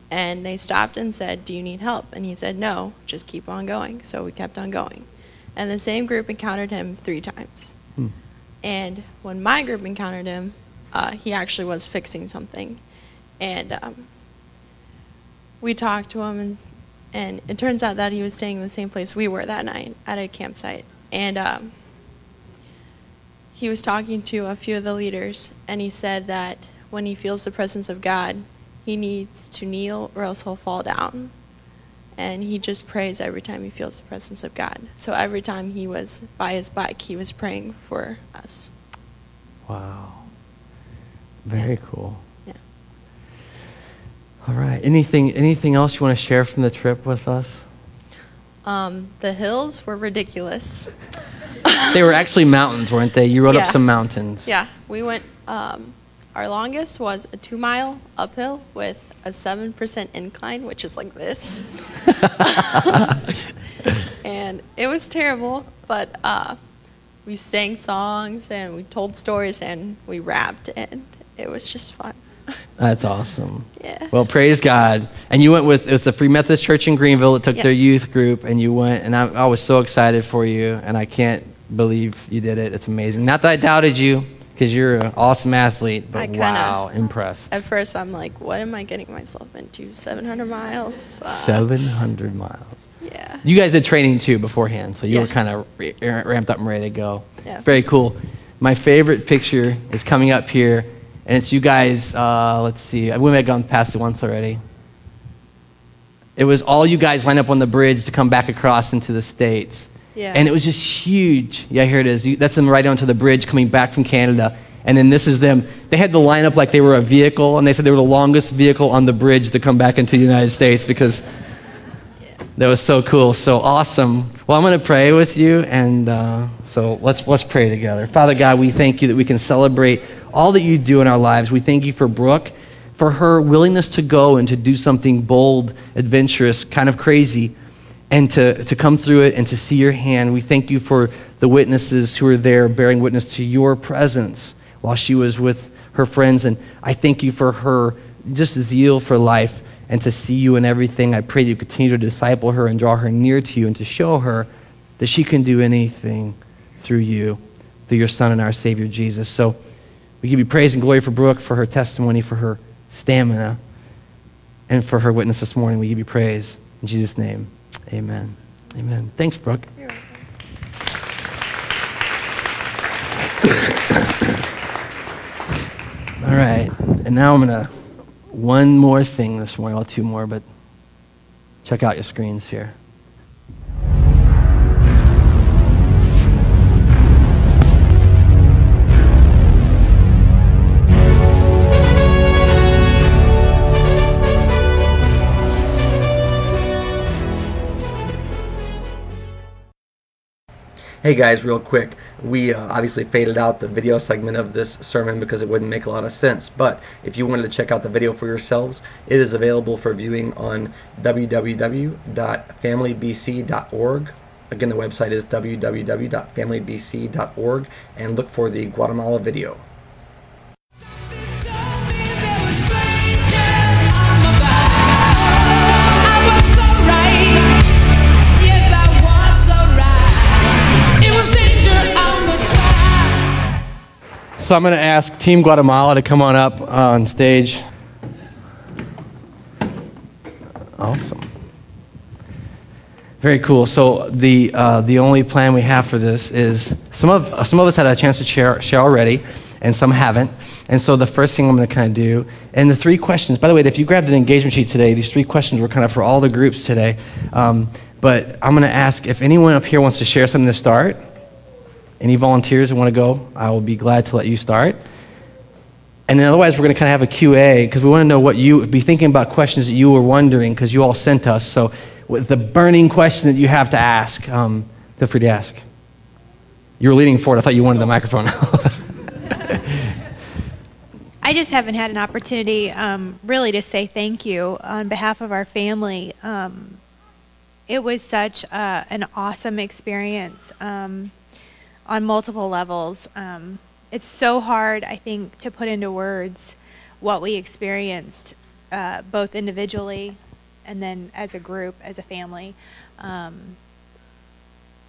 And they stopped and said, "Do you need help?" And he said, "No, just keep on going." So we kept on going. And the same group encountered him three times. And when my group encountered him, uh, he actually was fixing something. And um, we talked to him, and, and it turns out that he was staying in the same place we were that night at a campsite. And um, he was talking to a few of the leaders, and he said that when he feels the presence of God, he needs to kneel or else he'll fall down. And he just prays every time he feels the presence of God. So every time he was by his bike, he was praying for us. Wow. Very cool. Yeah. All right. Anything anything else you want to share from the trip with us? Um, the hills were ridiculous. They were actually mountains, weren't they? You rode up some mountains. Yeah, we went. Um, our longest was a two mile uphill with a seven percent incline, which is like this. and it was terrible, but uh, we sang songs and we told stories and we rapped, and it was just fun. That's awesome. Yeah. Well, praise God. And you went with it was the Free Methodist Church in Greenville that took Yeah. their youth group, and you went, and I, I was so excited for you, and I can't believe you did it. It's amazing. Not that I doubted you, because you're an awesome athlete, but kinda- wow, impressed. At first, I'm like, what am I getting myself into? 700 miles? Uh, 700 miles. Yeah. You guys did training too beforehand, so you Yeah. were kind of r- ramped up and ready to go. Yeah. Very cool. My favorite picture is coming up here, and it's you guys. Uh, let's see. We may have gone past it once already. It was all you guys lined up on the bridge to come back across into the States. Yeah. And it was just huge. Yeah, here it is. That's them right onto the bridge coming back from Canada. And then this is them. They had to line up like they were a vehicle, and they said they were the longest vehicle on the bridge to come back into the United States because that was so cool, so awesome. Well, I'm going to pray with you, and uh, so let's let's pray together. Father God, we thank you that we can celebrate all that you do in our lives. We thank you for Brooke, for her willingness to go and to do something bold, adventurous, kind of crazy, and to, to come through it and to see your hand. We thank you for the witnesses who are there bearing witness to your presence while she was with her friends. And I thank you for her just zeal for life and to see you in everything. I pray that you continue to disciple her and draw her near to you and to show her that she can do anything through you, through your Son and our Savior Jesus. So we give you praise and glory for Brooke, for her testimony, for her stamina, and for her witness this morning. We give you praise. In Jesus' name, amen. Amen. Thanks, Brooke. All right. And now I'm going to, one more thing this morning, well, two more, but check out your screens here. Hey guys, real quick. We uh, obviously faded out the video segment of this sermon because it wouldn't make a lot of sense. But if you wanted to check out the video for yourselves, it is available for viewing on www.familybc.org. Again, the website is www.familybc.org and look for the Guatemala video. So I'm going to ask Team Guatemala to come on up on stage. Awesome. Very cool. So the uh, the only plan we have for this is some of some of us had a chance to share share already, and some haven't. And so the first thing I'm going to kind of do, and the three questions. By the way, if you grabbed an engagement sheet today, these three questions were kind of for all the groups today. Um, but I'm going to ask if anyone up here wants to share something to start. Any volunteers who want to go, I will be glad to let you start. And then otherwise, we're going to kind of have a QA because we want to know what you be thinking about questions that you were wondering because you all sent us. So, with the burning question that you have to ask, um, feel free to ask. You were leaning forward. I thought you wanted the microphone. I just haven't had an opportunity um, really to say thank you on behalf of our family. Um, it was such uh, an awesome experience. Um, on multiple levels. Um, it's so hard, I think, to put into words what we experienced, uh, both individually and then as a group, as a family. Um,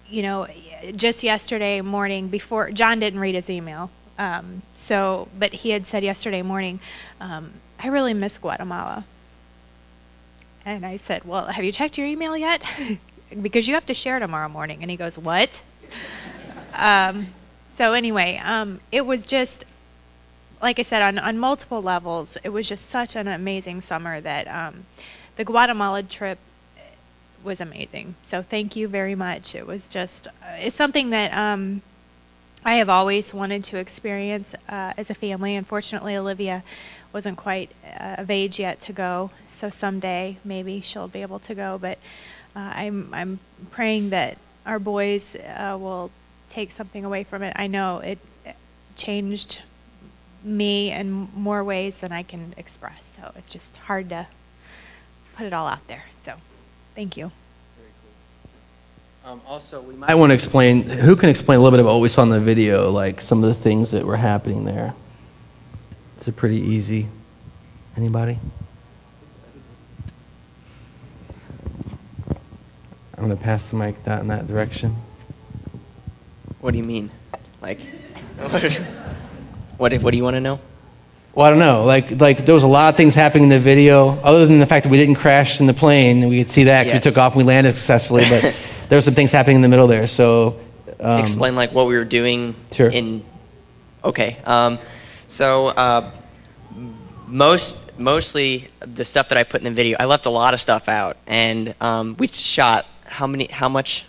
you know, just yesterday morning, before John didn't read his email, um, so but he had said yesterday morning, um, I really miss Guatemala. And I said, Well, have you checked your email yet? because you have to share tomorrow morning. And he goes, What? Um, so anyway, um, it was just like I said on on multiple levels. It was just such an amazing summer that um, the Guatemala trip was amazing. So thank you very much. It was just uh, it's something that um, I have always wanted to experience uh, as a family. Unfortunately, Olivia wasn't quite uh, of age yet to go. So someday maybe she'll be able to go. But uh, I'm I'm praying that our boys uh, will take something away from it. I know it changed me in more ways than I can express. So it's just hard to put it all out there. So thank you. Um, also, we might want to explain who can explain a little bit about what we saw in the video, like some of the things that were happening there. It's a pretty easy. Anybody? I'm going to pass the mic that in that direction. What do you mean? Like, what? What, do you want to know? Well, I don't know. Like, like there was a lot of things happening in the video, other than the fact that we didn't crash in the plane. We could see that because Yes. we took off and we landed successfully. But there were some things happening in the middle there. So, um, Explain like what we were doing. Sure. In. Okay. Um, so uh, most mostly the stuff that I put in the video, I left a lot of stuff out, and um, we shot how many? How much?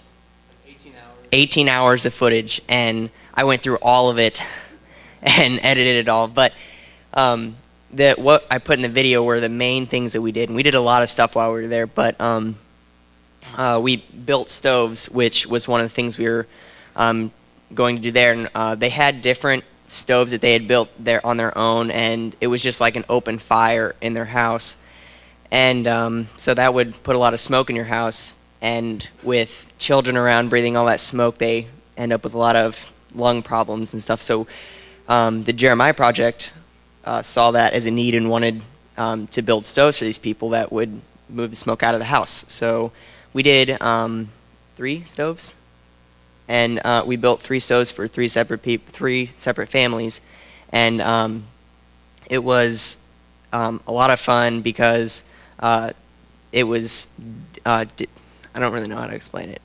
18 hours of footage, and I went through all of it and edited it all. But um, the, what I put in the video were the main things that we did, and we did a lot of stuff while we were there. But um, uh, we built stoves, which was one of the things we were um, going to do there. And uh, they had different stoves that they had built there on their own, and it was just like an open fire in their house. And um, so that would put a lot of smoke in your house. And with children around breathing all that smoke, they end up with a lot of lung problems and stuff. So um, the Jeremiah Project uh, saw that as a need and wanted um, to build stoves for these people that would move the smoke out of the house. So we did um, three stoves, and uh, we built three stoves for three separate three separate families, and um, it was um, a lot of fun because uh, it was uh, di- I don't really know how to explain it,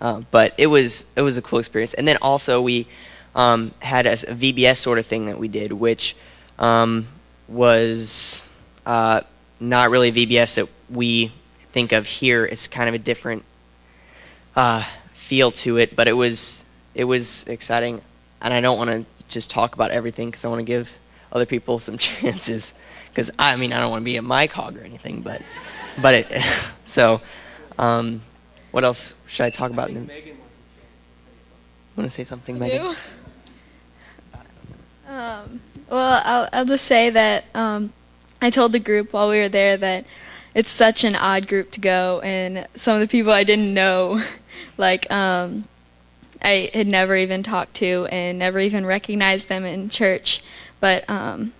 uh, but it was it was a cool experience. And then also we um, had a VBS sort of thing that we did, which um, was uh, not really VBS that we think of here. It's kind of a different uh, feel to it, but it was it was exciting. And I don't want to just talk about everything because I want to give other people some chances. Because I mean, I don't want to be a mic hog or anything, but but it so. Um, what else should I talk about? I then? Megan Want to say something, Megan? Um, well, I'll, I'll just say that um, I told the group while we were there that it's such an odd group to go, and some of the people I didn't know, like um, I had never even talked to and never even recognized them in church, but um,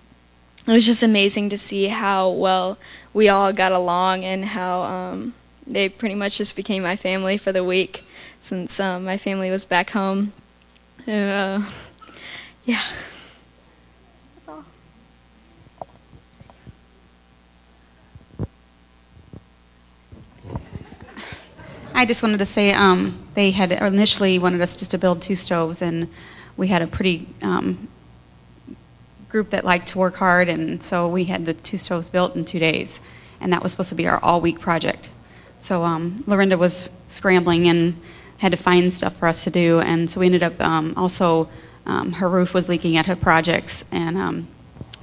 it was just amazing to see how well we all got along and how um, they pretty much just became my family for the week since um, my family was back home. And, uh, yeah. I just wanted to say um, they had initially wanted us just to build two stoves, and we had a pretty um, group that liked to work hard, and so we had the two stoves built in two days, and that was supposed to be our all-week project. So um, Lorinda was scrambling and had to find stuff for us to do, and so we ended up um, also um, her roof was leaking at her projects, and um,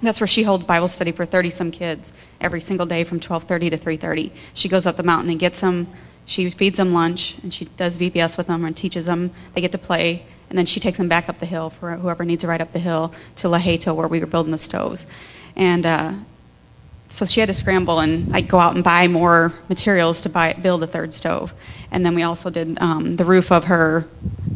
that's where she holds Bible study for 30 some kids every single day from 12:30 to 3:30. She goes up the mountain and gets them. She feeds them lunch and she does VBS with them and teaches them. They get to play and then she takes them back up the hill for whoever needs to ride up the hill to La Hato where we were building the stoves. And uh, so she had to scramble and like go out and buy more materials to buy build a third stove. And then we also did um, the roof of her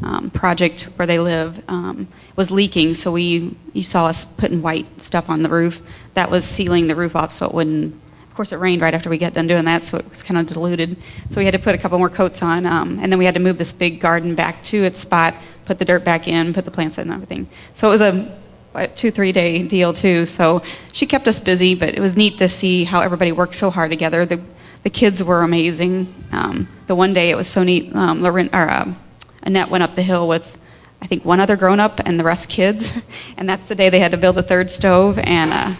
um, project where they live um, was leaking, so we you saw us putting white stuff on the roof that was sealing the roof off so it wouldn't. Of course, it rained right after we got done doing that, so it was kind of diluted. So we had to put a couple more coats on, um, and then we had to move this big garden back to its spot, put the dirt back in, put the plants in, and everything. So it was a two three day deal too. So she kept us busy, but it was neat to see how everybody worked so hard together. The the kids were amazing. Um, the one day it was so neat. Um, Lauren, or, uh, Annette went up the hill with I think one other grown up and the rest kids, and that's the day they had to build the third stove. And uh,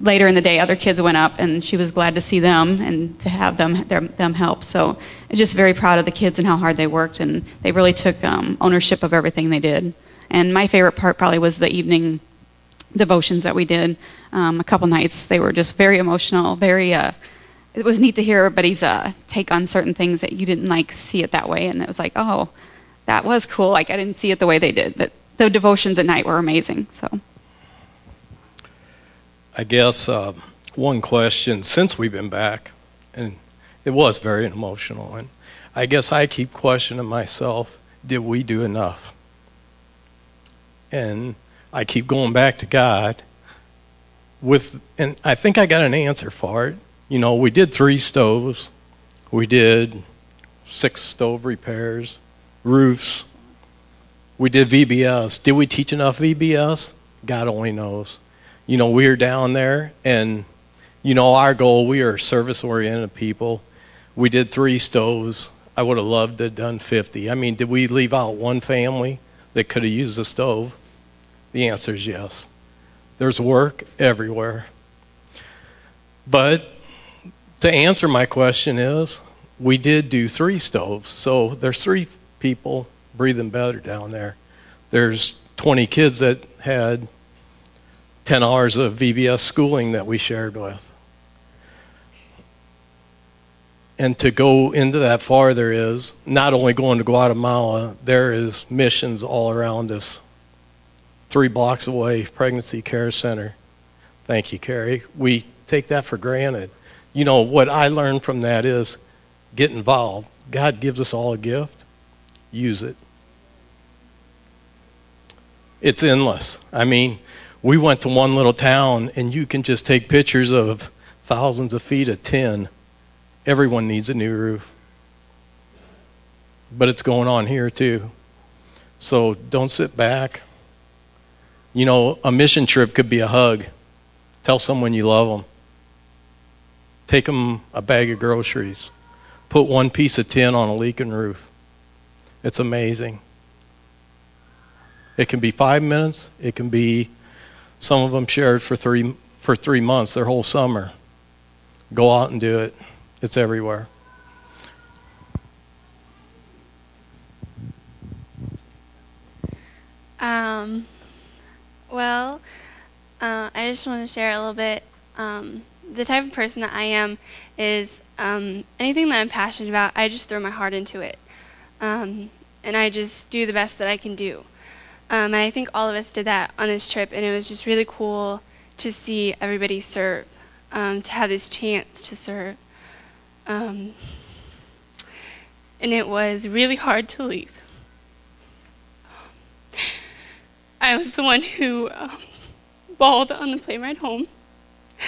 later in the day, other kids went up, and she was glad to see them and to have them their, them help. So just very proud of the kids and how hard they worked, and they really took um, ownership of everything they did. And my favorite part probably was the evening devotions that we did. Um, a couple nights they were just very emotional, very. Uh, it was neat to hear everybody's uh, take on certain things that you didn't like see it that way, and it was like, oh, that was cool. Like I didn't see it the way they did, but the devotions at night were amazing. So. I guess uh, one question since we've been back, and it was very emotional, and I guess I keep questioning myself: Did we do enough? And I keep going back to God with, and I think I got an answer for it. You know, we did three stoves, we did six stove repairs, roofs. We did VBS. Did we teach enough VBS? God only knows. You know, we are down there, and, you know, our goal, we are service oriented people. We did three stoves. I would have loved to have done 50. I mean, did we leave out one family that could have used a stove? The answer is yes. There's work everywhere. But to answer my question is, we did do three stoves. So there's three people breathing better down there. There's 20 kids that had 10 hours of VBS schooling that we shared with. And to go into that farther is not only going to Guatemala, there is missions all around us. Three blocks away, Pregnancy Care Center. Thank you, Carrie. We take that for granted. You know, what I learned from that is get involved. God gives us all a gift, use it. It's endless. I mean, We went to one little town, and you can just take pictures of thousands of feet of tin. Everyone needs a new roof. But it's going on here too. So don't sit back. You know, a mission trip could be a hug. Tell someone you love them. Take them a bag of groceries. Put one piece of tin on a leaking roof. It's amazing. It can be five minutes. It can be some of them shared for three for three months, their whole summer. Go out and do it. It's everywhere. Um, well, uh, I just want to share a little bit. Um, the type of person that I am is um, anything that I'm passionate about, I just throw my heart into it. Um, and I just do the best that I can do. Um, and I think all of us did that on this trip, and it was just really cool to see everybody serve, um, to have this chance to serve. Um, and it was really hard to leave. I was the one who um, bawled on the plane ride home.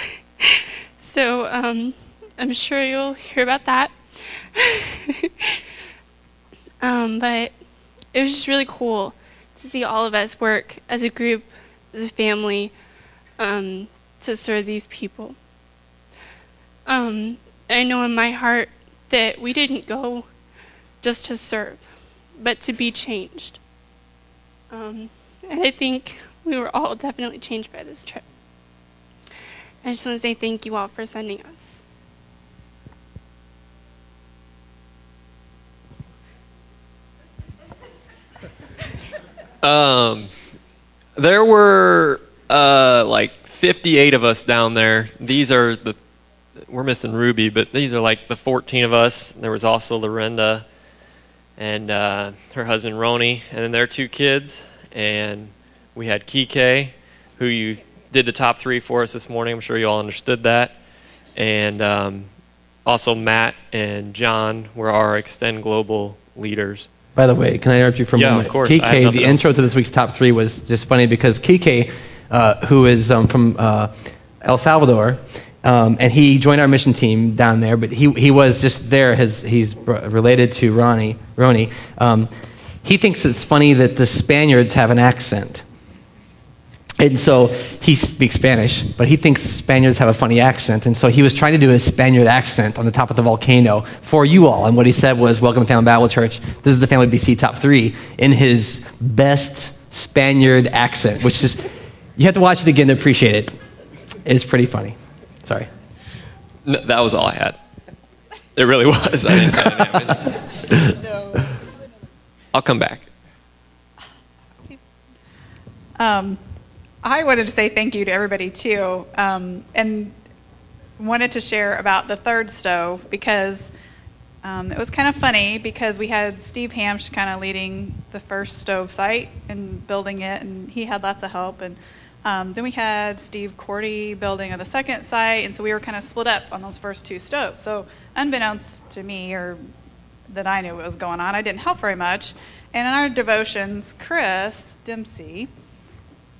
so um, I'm sure you'll hear about that. um, but it was just really cool to see all of us work as a group, as a family, um, to serve these people. Um, I know in my heart that we didn't go just to serve, but to be changed. Um, and I think we were all definitely changed by this trip. I just want to say thank you all for sending us. Um, there were uh, like 58 of us down there. These are the we're missing Ruby, but these are like the 14 of us. There was also Lorinda and uh, her husband Roni, and then their two kids. And we had Kike, who you did the top three for us this morning. I'm sure you all understood that. And um, also Matt and John were our Extend Global leaders. By the way, can I interrupt you for a Yeah, of moment? course. I have Kike, the else. intro to this week's top three was just funny because Kike, uh, who is um, from uh, El Salvador, um, and he joined our mission team down there, but he, he was just there. His, he's related to Ronnie. Roni. Um, he thinks it's funny that the Spaniards have an accent. And so he speaks Spanish, but he thinks Spaniards have a funny accent. And so he was trying to do a Spaniard accent on the top of the volcano for you all. And what he said was, Welcome to Family Bible Church. This is the Family BC top three in his best Spaniard accent, which is, you have to watch it again to appreciate it. It's pretty funny. Sorry. No, that was all I had. It really was. I didn't, I didn't have it. I'll come back. Um, I wanted to say thank you to everybody too, um, and wanted to share about the third stove because um, it was kind of funny because we had Steve Hamsh kind of leading the first stove site and building it, and he had lots of help. And um, then we had Steve Cordy building the second site, and so we were kind of split up on those first two stoves. So unbeknownst to me, or that I knew what was going on, I didn't help very much. And in our devotions, Chris Dempsey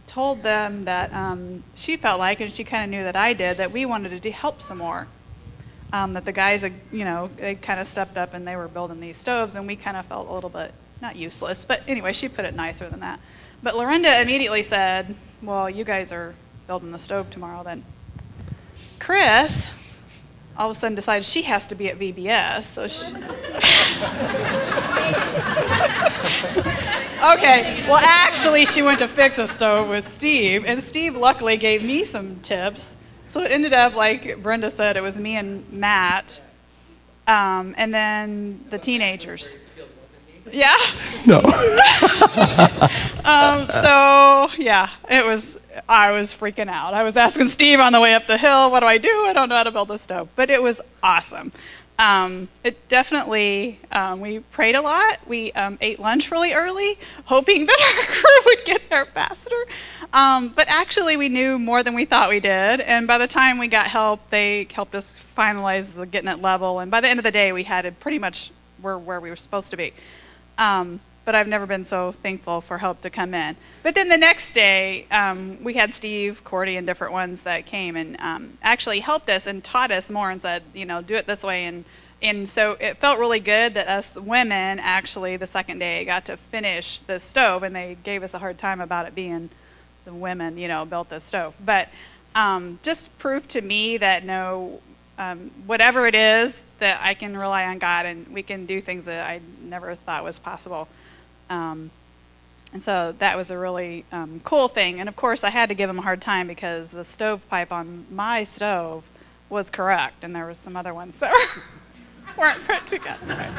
told them that um, she felt like, and she kind of knew that I did, that we wanted to help some more. Um, that the guys, uh, you know, they kind of stepped up and they were building these stoves, and we kind of felt a little bit not useless, but anyway, she put it nicer than that. But Lorinda immediately said, "Well, you guys are building the stove tomorrow, then." Chris all of a sudden decided she has to be at VBS, so she. Okay, well, actually, she went to fix a stove with Steve, and Steve luckily gave me some tips. So it ended up, like Brenda said, it was me and Matt, um, and then the teenagers. Yeah? No. um, so, yeah, it was, I was freaking out. I was asking Steve on the way up the hill, what do I do? I don't know how to build a stove. But it was awesome. Um, it definitely, um, we prayed a lot. We um, ate lunch really early, hoping that our crew would get there faster. Um, but actually, we knew more than we thought we did. And by the time we got help, they helped us finalize the getting it level. And by the end of the day, we had it pretty much were where we were supposed to be. Um, but I've never been so thankful for help to come in. But then the next day, um, we had Steve, Cordy, and different ones that came and um, actually helped us and taught us more and said, you know, do it this way. And, and so it felt really good that us women actually the second day got to finish the stove, and they gave us a hard time about it being the women, you know, built the stove. But um, just proof to me that no, um, whatever it is, that I can rely on God and we can do things that I never thought was possible. Um, and so that was a really um, cool thing. And of course, I had to give him a hard time because the stovepipe on my stove was correct, and there were some other ones that weren't put together.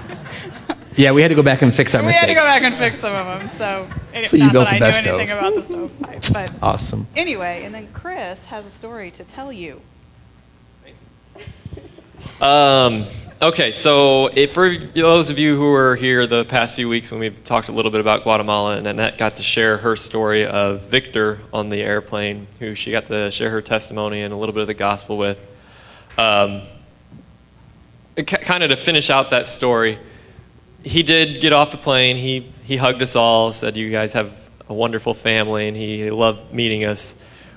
Yeah, we had to go back and fix our we mistakes. We had to go back and fix some of them. So, So you not built that the I best stove. about the stovepipe, but Awesome. anyway, and then Chris has a story to tell you. Um, okay, so if for those of you who were here the past few weeks when we've talked a little bit about Guatemala, and Annette got to share her story of Victor on the airplane, who she got to share her testimony and a little bit of the gospel with. Um, kind of to finish out that story, he did get off the plane. He he hugged us all, said, "You guys have a wonderful family," and he loved meeting us.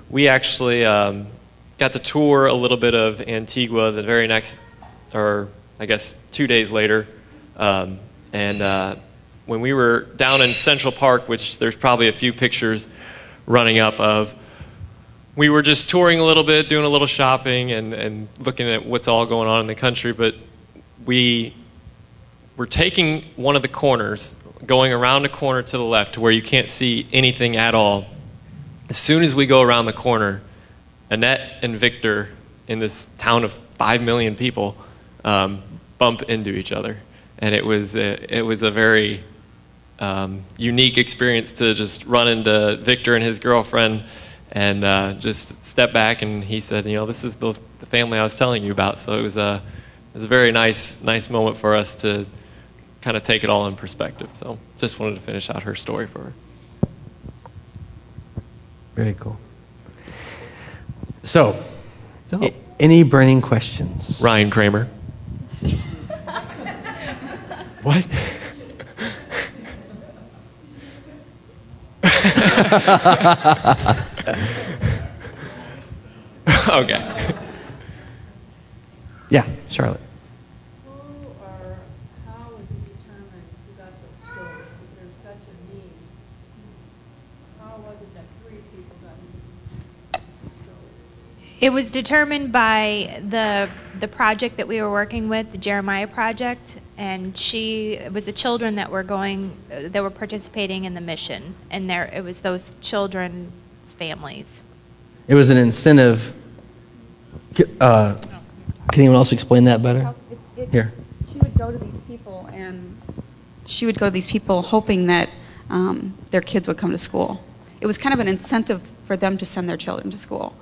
We actually um, got to tour a little bit of Antigua the very next, or I guess two days later, um, and uh, when we were down in Central Park, which there's probably a few pictures running up of. We were just touring a little bit, doing a little shopping, and, and looking at what's all going on in the country. But we we're taking one of the corners, going around a corner to the left to where you can't see anything at all. As soon as we go around the corner, Annette and Victor in this town of five million people um, bump into each other, and it was a, it was a very um, unique experience to just run into Victor and his girlfriend and uh, just step back. And he said, you know, this is the, the family I was telling you about. So it was a it was a very nice nice moment for us to kind of take it all in perspective. So just wanted to finish out her story for her. Very cool. So, a- any burning questions? Ryan Kramer. What? okay. Yeah, Charlotte. It was determined by the the project that we were working with, the Jeremiah project, and she it was the children that were going uh, that were participating in the mission, and there it was those children's families. It was an incentive. Uh, can anyone else explain that better? Here. She would go to these people and she would go to these people hoping that um, their kids would come to school. It was kind of an incentive for them to send their children to school.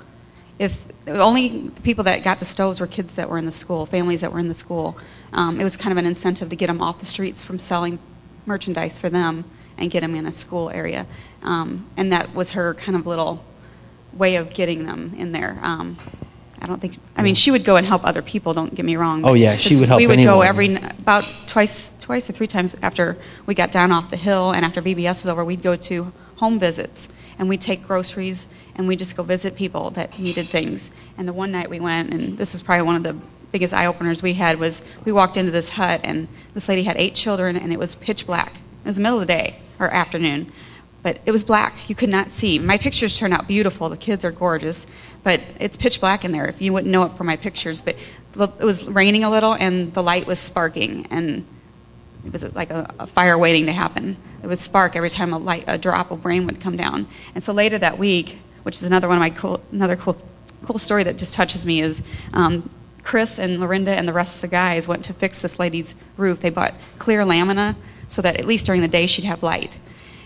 If the only people that got the stoves were kids that were in the school, families that were in the school, um, it was kind of an incentive to get them off the streets from selling merchandise for them and get them in a school area. Um, and that was her kind of little way of getting them in there. Um, I don't think. I mean, she would go and help other people. Don't get me wrong. Oh, yeah, she would help We would go every about twice, twice or three times after we got down off the hill, and after VBS was over, we'd go to home visits, and we'd take groceries, and we'd just go visit people that needed things. And the one night we went, and this is probably one of the biggest eye openers we had was we walked into this hut, and this lady had eight children, and it was pitch black. It was the middle of the day or afternoon, but it was black. You could not see. My pictures turned out beautiful. The kids are gorgeous, but it's pitch black in there. If you wouldn't know it from my pictures, but it was raining a little and the light was sparking and it was like a, a fire waiting to happen. It would spark every time a light, a drop of rain would come down. And so later that week, which is another one of my cool, another cool, cool story that just touches me, is um, Chris and Lorinda and the rest of the guys went to fix this lady's roof. They bought clear lamina so that at least during the day she'd have light.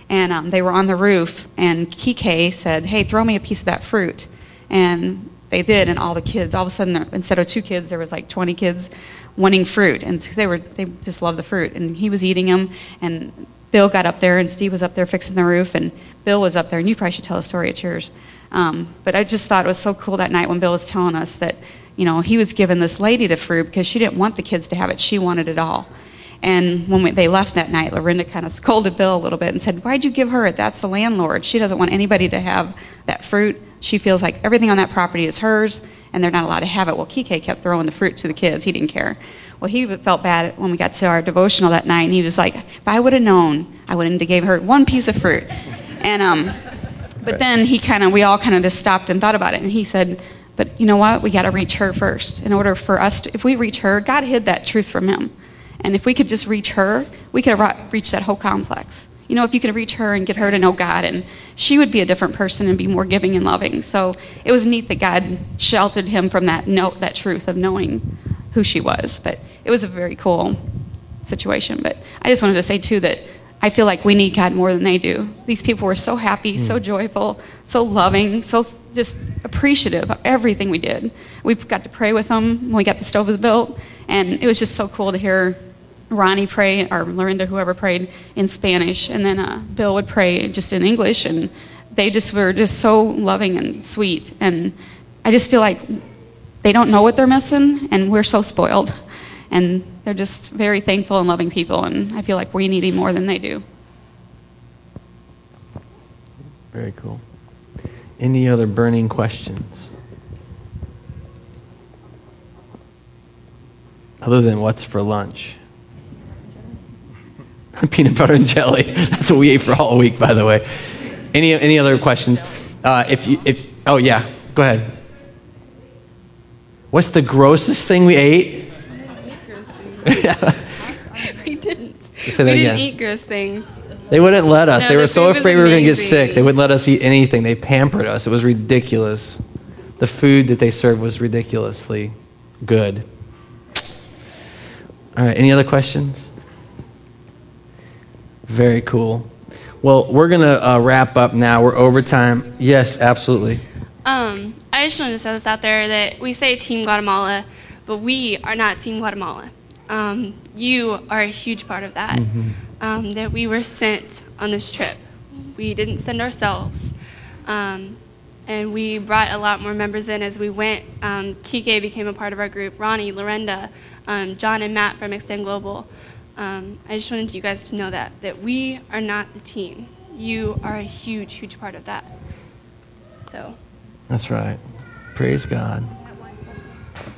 And um, they were on the roof, and Kike said, "Hey, throw me a piece of that fruit." And they did, and all the kids, all of a sudden, instead of two kids, there was like 20 kids wanting fruit, and they were they just loved the fruit, and he was eating them, and Bill got up there, and Steve was up there fixing the roof, and Bill was up there, and you probably should tell the story at yours. Um, but I just thought it was so cool that night when Bill was telling us that, you know, he was giving this lady the fruit because she didn't want the kids to have it; she wanted it all. And when we, they left that night, Lorinda kind of scolded Bill a little bit and said, Why'd you give her it? That's the landlord. She doesn't want anybody to have that fruit. She feels like everything on that property is hers, and they're not allowed to have it. Well, Kike kept throwing the fruit to the kids. He didn't care. Well, he felt bad when we got to our devotional that night, and he was like, If I would have known, I wouldn't have gave her one piece of fruit. And, um, but then he kind of, we all kind of just stopped and thought about it, and he said, but you know what? We got to reach her first. In order for us to, if we reach her, God hid that truth from him. And if we could just reach her, we could have reached that whole complex. You know, if you could reach her and get her to know God, and she would be a different person and be more giving and loving. So it was neat that God sheltered him from that note, that truth of knowing who she was. But it was a very cool situation. But I just wanted to say, too, that I feel like we need God more than they do. These people were so happy, so joyful, so loving, so just appreciative of everything we did. We got to pray with them when we got the stoves built, and it was just so cool to hear Ronnie pray, or Lorinda, whoever prayed in Spanish, and then uh, Bill would pray just in English, and they just were just so loving and sweet. And I just feel like they don't know what they're missing, and we're so spoiled. And they're just very thankful and loving people, and I feel like we need him more than they do. Very cool. Any other burning questions? Other than what's for lunch? Peanut butter and jelly. That's what we ate for all week, by the way. Any, any other questions? Uh, if you, if, oh, yeah, go ahead. What's the grossest thing we ate? we didn't. Say that we didn't again. eat gross things. They wouldn't let us. No, they the were so afraid we were going to get sick. They wouldn't let us eat anything. They pampered us. It was ridiculous. The food that they served was ridiculously good. All right, any other questions? Very cool. Well, we're going to uh, wrap up now. We're over time. Yes, absolutely. Um, I just wanted to throw this out there that we say Team Guatemala, but we are not Team Guatemala. Um, you are a huge part of that. Um, that we were sent on this trip. We didn't send ourselves. Um, and we brought a lot more members in as we went. Um, Kike became a part of our group, Ronnie, Lorenda, um, John, and Matt from Extend Global. Um, I just wanted you guys to know that, that we are not the team. You are a huge, huge part of that. So. That's right. Praise God.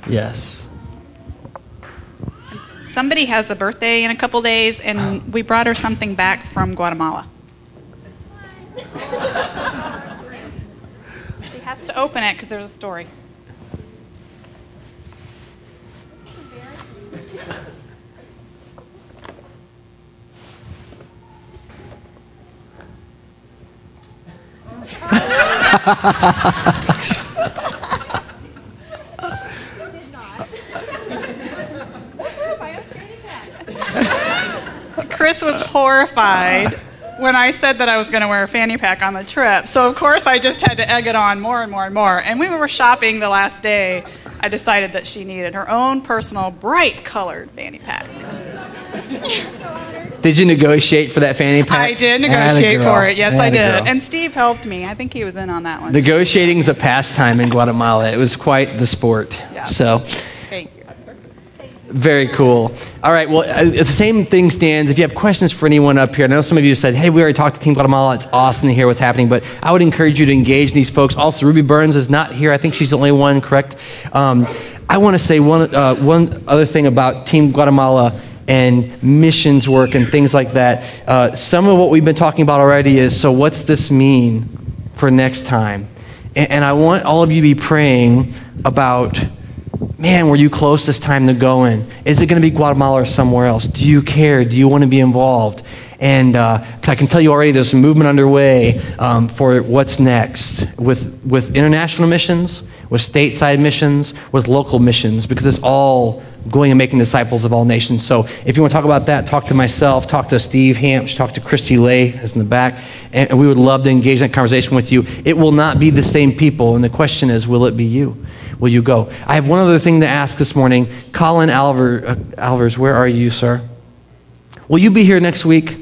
Yes. Somebody has a birthday in a couple days, and we brought her something back from Guatemala. she has to open it because there's a story. Chris was horrified when I said that I was going to wear a fanny pack on the trip. So, of course, I just had to egg it on more and more and more. And when we were shopping the last day, I decided that she needed her own personal bright colored fanny pack. Did you negotiate for that fanny pack? I did negotiate for it. Yes, I did. girl. And Steve helped me. I think he was in on that one. Negotiating's a pastime in Guatemala. It was quite the sport. So, Thank you. Very cool. All right, well, uh, the same thing stands. If you have questions for anyone up here, I know some of you said, hey, we already talked to Team Guatemala. It's awesome to hear what's happening, but I would encourage you to engage these folks. Also, Ruby Burns is not here. I think she's the only one, correct? Um, I want to say one, uh, one other thing about Team Guatemala and missions work and things like that. Uh, some of what we've been talking about already is so, what's this mean for next time? And, and I want all of you to be praying about man, were you close this time to going? Is it going to be Guatemala or somewhere else? Do you care? Do you want to be involved? And uh, I can tell you already there's some movement underway um, for what's next with, with international missions, with stateside missions, with local missions, because it's all going and making disciples of all nations. So if you want to talk about that, talk to myself, talk to Steve Hamps, talk to Christy Lay, who's in the back, and we would love to engage in that conversation with you. It will not be the same people, and the question is, will it be you? Will you go? I have one other thing to ask this morning. Colin Alver, uh, Alvers, where are you, sir? Will you be here next week?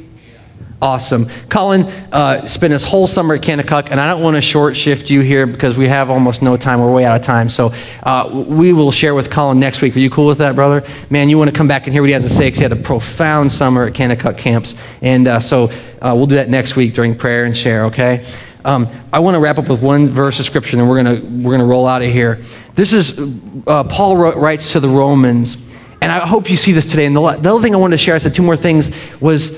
Awesome. Colin uh, spent his whole summer at Kanakuk, and I don't want to short shift you here because we have almost no time. We're way out of time. So uh, we will share with Colin next week. Are you cool with that, brother? Man, you want to come back and hear what he has to say because he had a profound summer at Kanakuk camps. And uh, so uh, we'll do that next week during prayer and share, okay? Um, I want to wrap up with one verse of scripture, and we're going to we're gonna roll out of here. This is, uh, Paul writes to the Romans, and I hope you see this today. And the, the other thing I wanted to share, I said two more things, was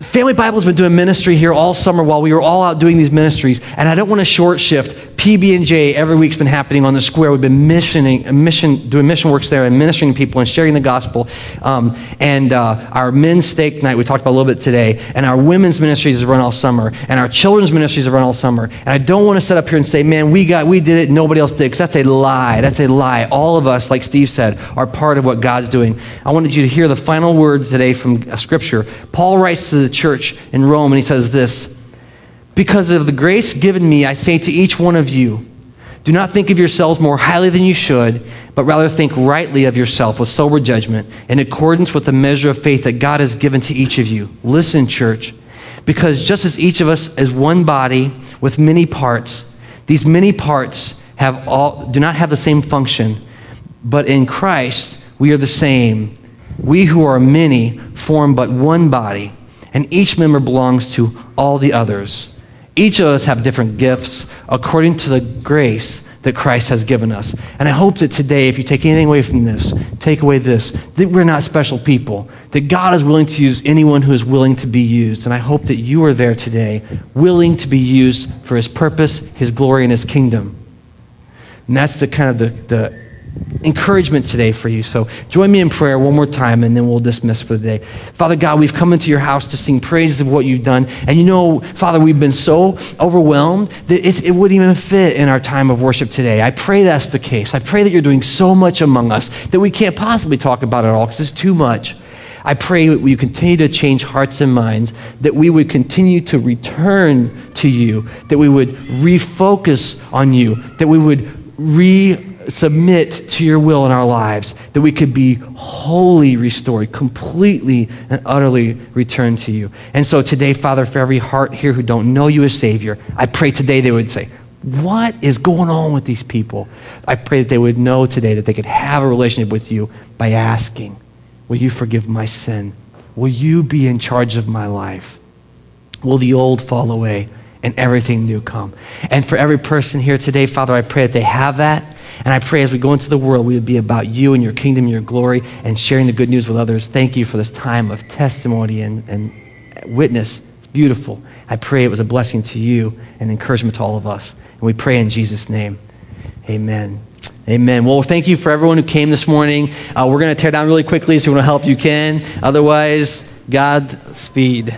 Family Bible's been doing ministry here all summer while we were all out doing these ministries, and I don't want to short shift PB&J every week's been happening on the square. We've been missioning, mission, doing mission works there and ministering to people and sharing the gospel. Um, and uh, our men's steak night we talked about a little bit today, and our women's ministries have run all summer, and our children's ministries have run all summer. And I don't want to sit up here and say, "Man, we got, we did it, nobody else did," because that's a lie. That's a lie. All of us, like Steve said, are part of what God's doing. I wanted you to hear the final words today from Scripture. Paul writes to the church in Rome, and he says this. Because of the grace given me, I say to each one of you, do not think of yourselves more highly than you should, but rather think rightly of yourself with sober judgment, in accordance with the measure of faith that God has given to each of you. Listen, church, because just as each of us is one body with many parts, these many parts have all, do not have the same function, but in Christ we are the same. We who are many form but one body, and each member belongs to all the others. Each of us have different gifts according to the grace that Christ has given us. And I hope that today, if you take anything away from this, take away this that we're not special people, that God is willing to use anyone who is willing to be used. And I hope that you are there today, willing to be used for His purpose, His glory, and His kingdom. And that's the kind of the, the encouragement today for you. So join me in prayer one more time and then we'll dismiss for the day. Father God, we've come into your house to sing praises of what you've done. And you know, Father, we've been so overwhelmed that it wouldn't even fit in our time of worship today. I pray that's the case. I pray that you're doing so much among us that we can't possibly talk about it all because it's too much. I pray that you continue to change hearts and minds, that we would continue to return to you, that we would refocus on you, that we would re submit to your will in our lives, that we could be wholly restored, completely and utterly returned to you. And so today, Father, for every heart here who don't know you as Savior, I pray today they would say, what is going on with these people? I pray that they would know today that they could have a relationship with you by asking, Will you forgive my sin? Will you be in charge of my life? Will the old fall away and everything new come? And for every person here today, Father, I pray that they have that and I pray as we go into the world, we would be about you and your kingdom and your glory and sharing the good news with others. Thank you for this time of testimony and, and witness. It's beautiful. I pray it was a blessing to you and encouragement to all of us. And we pray in Jesus' name. Amen. Amen. Well, thank you for everyone who came this morning. Uh, we're going to tear down really quickly, so if you want to help, you can. Otherwise, God speed.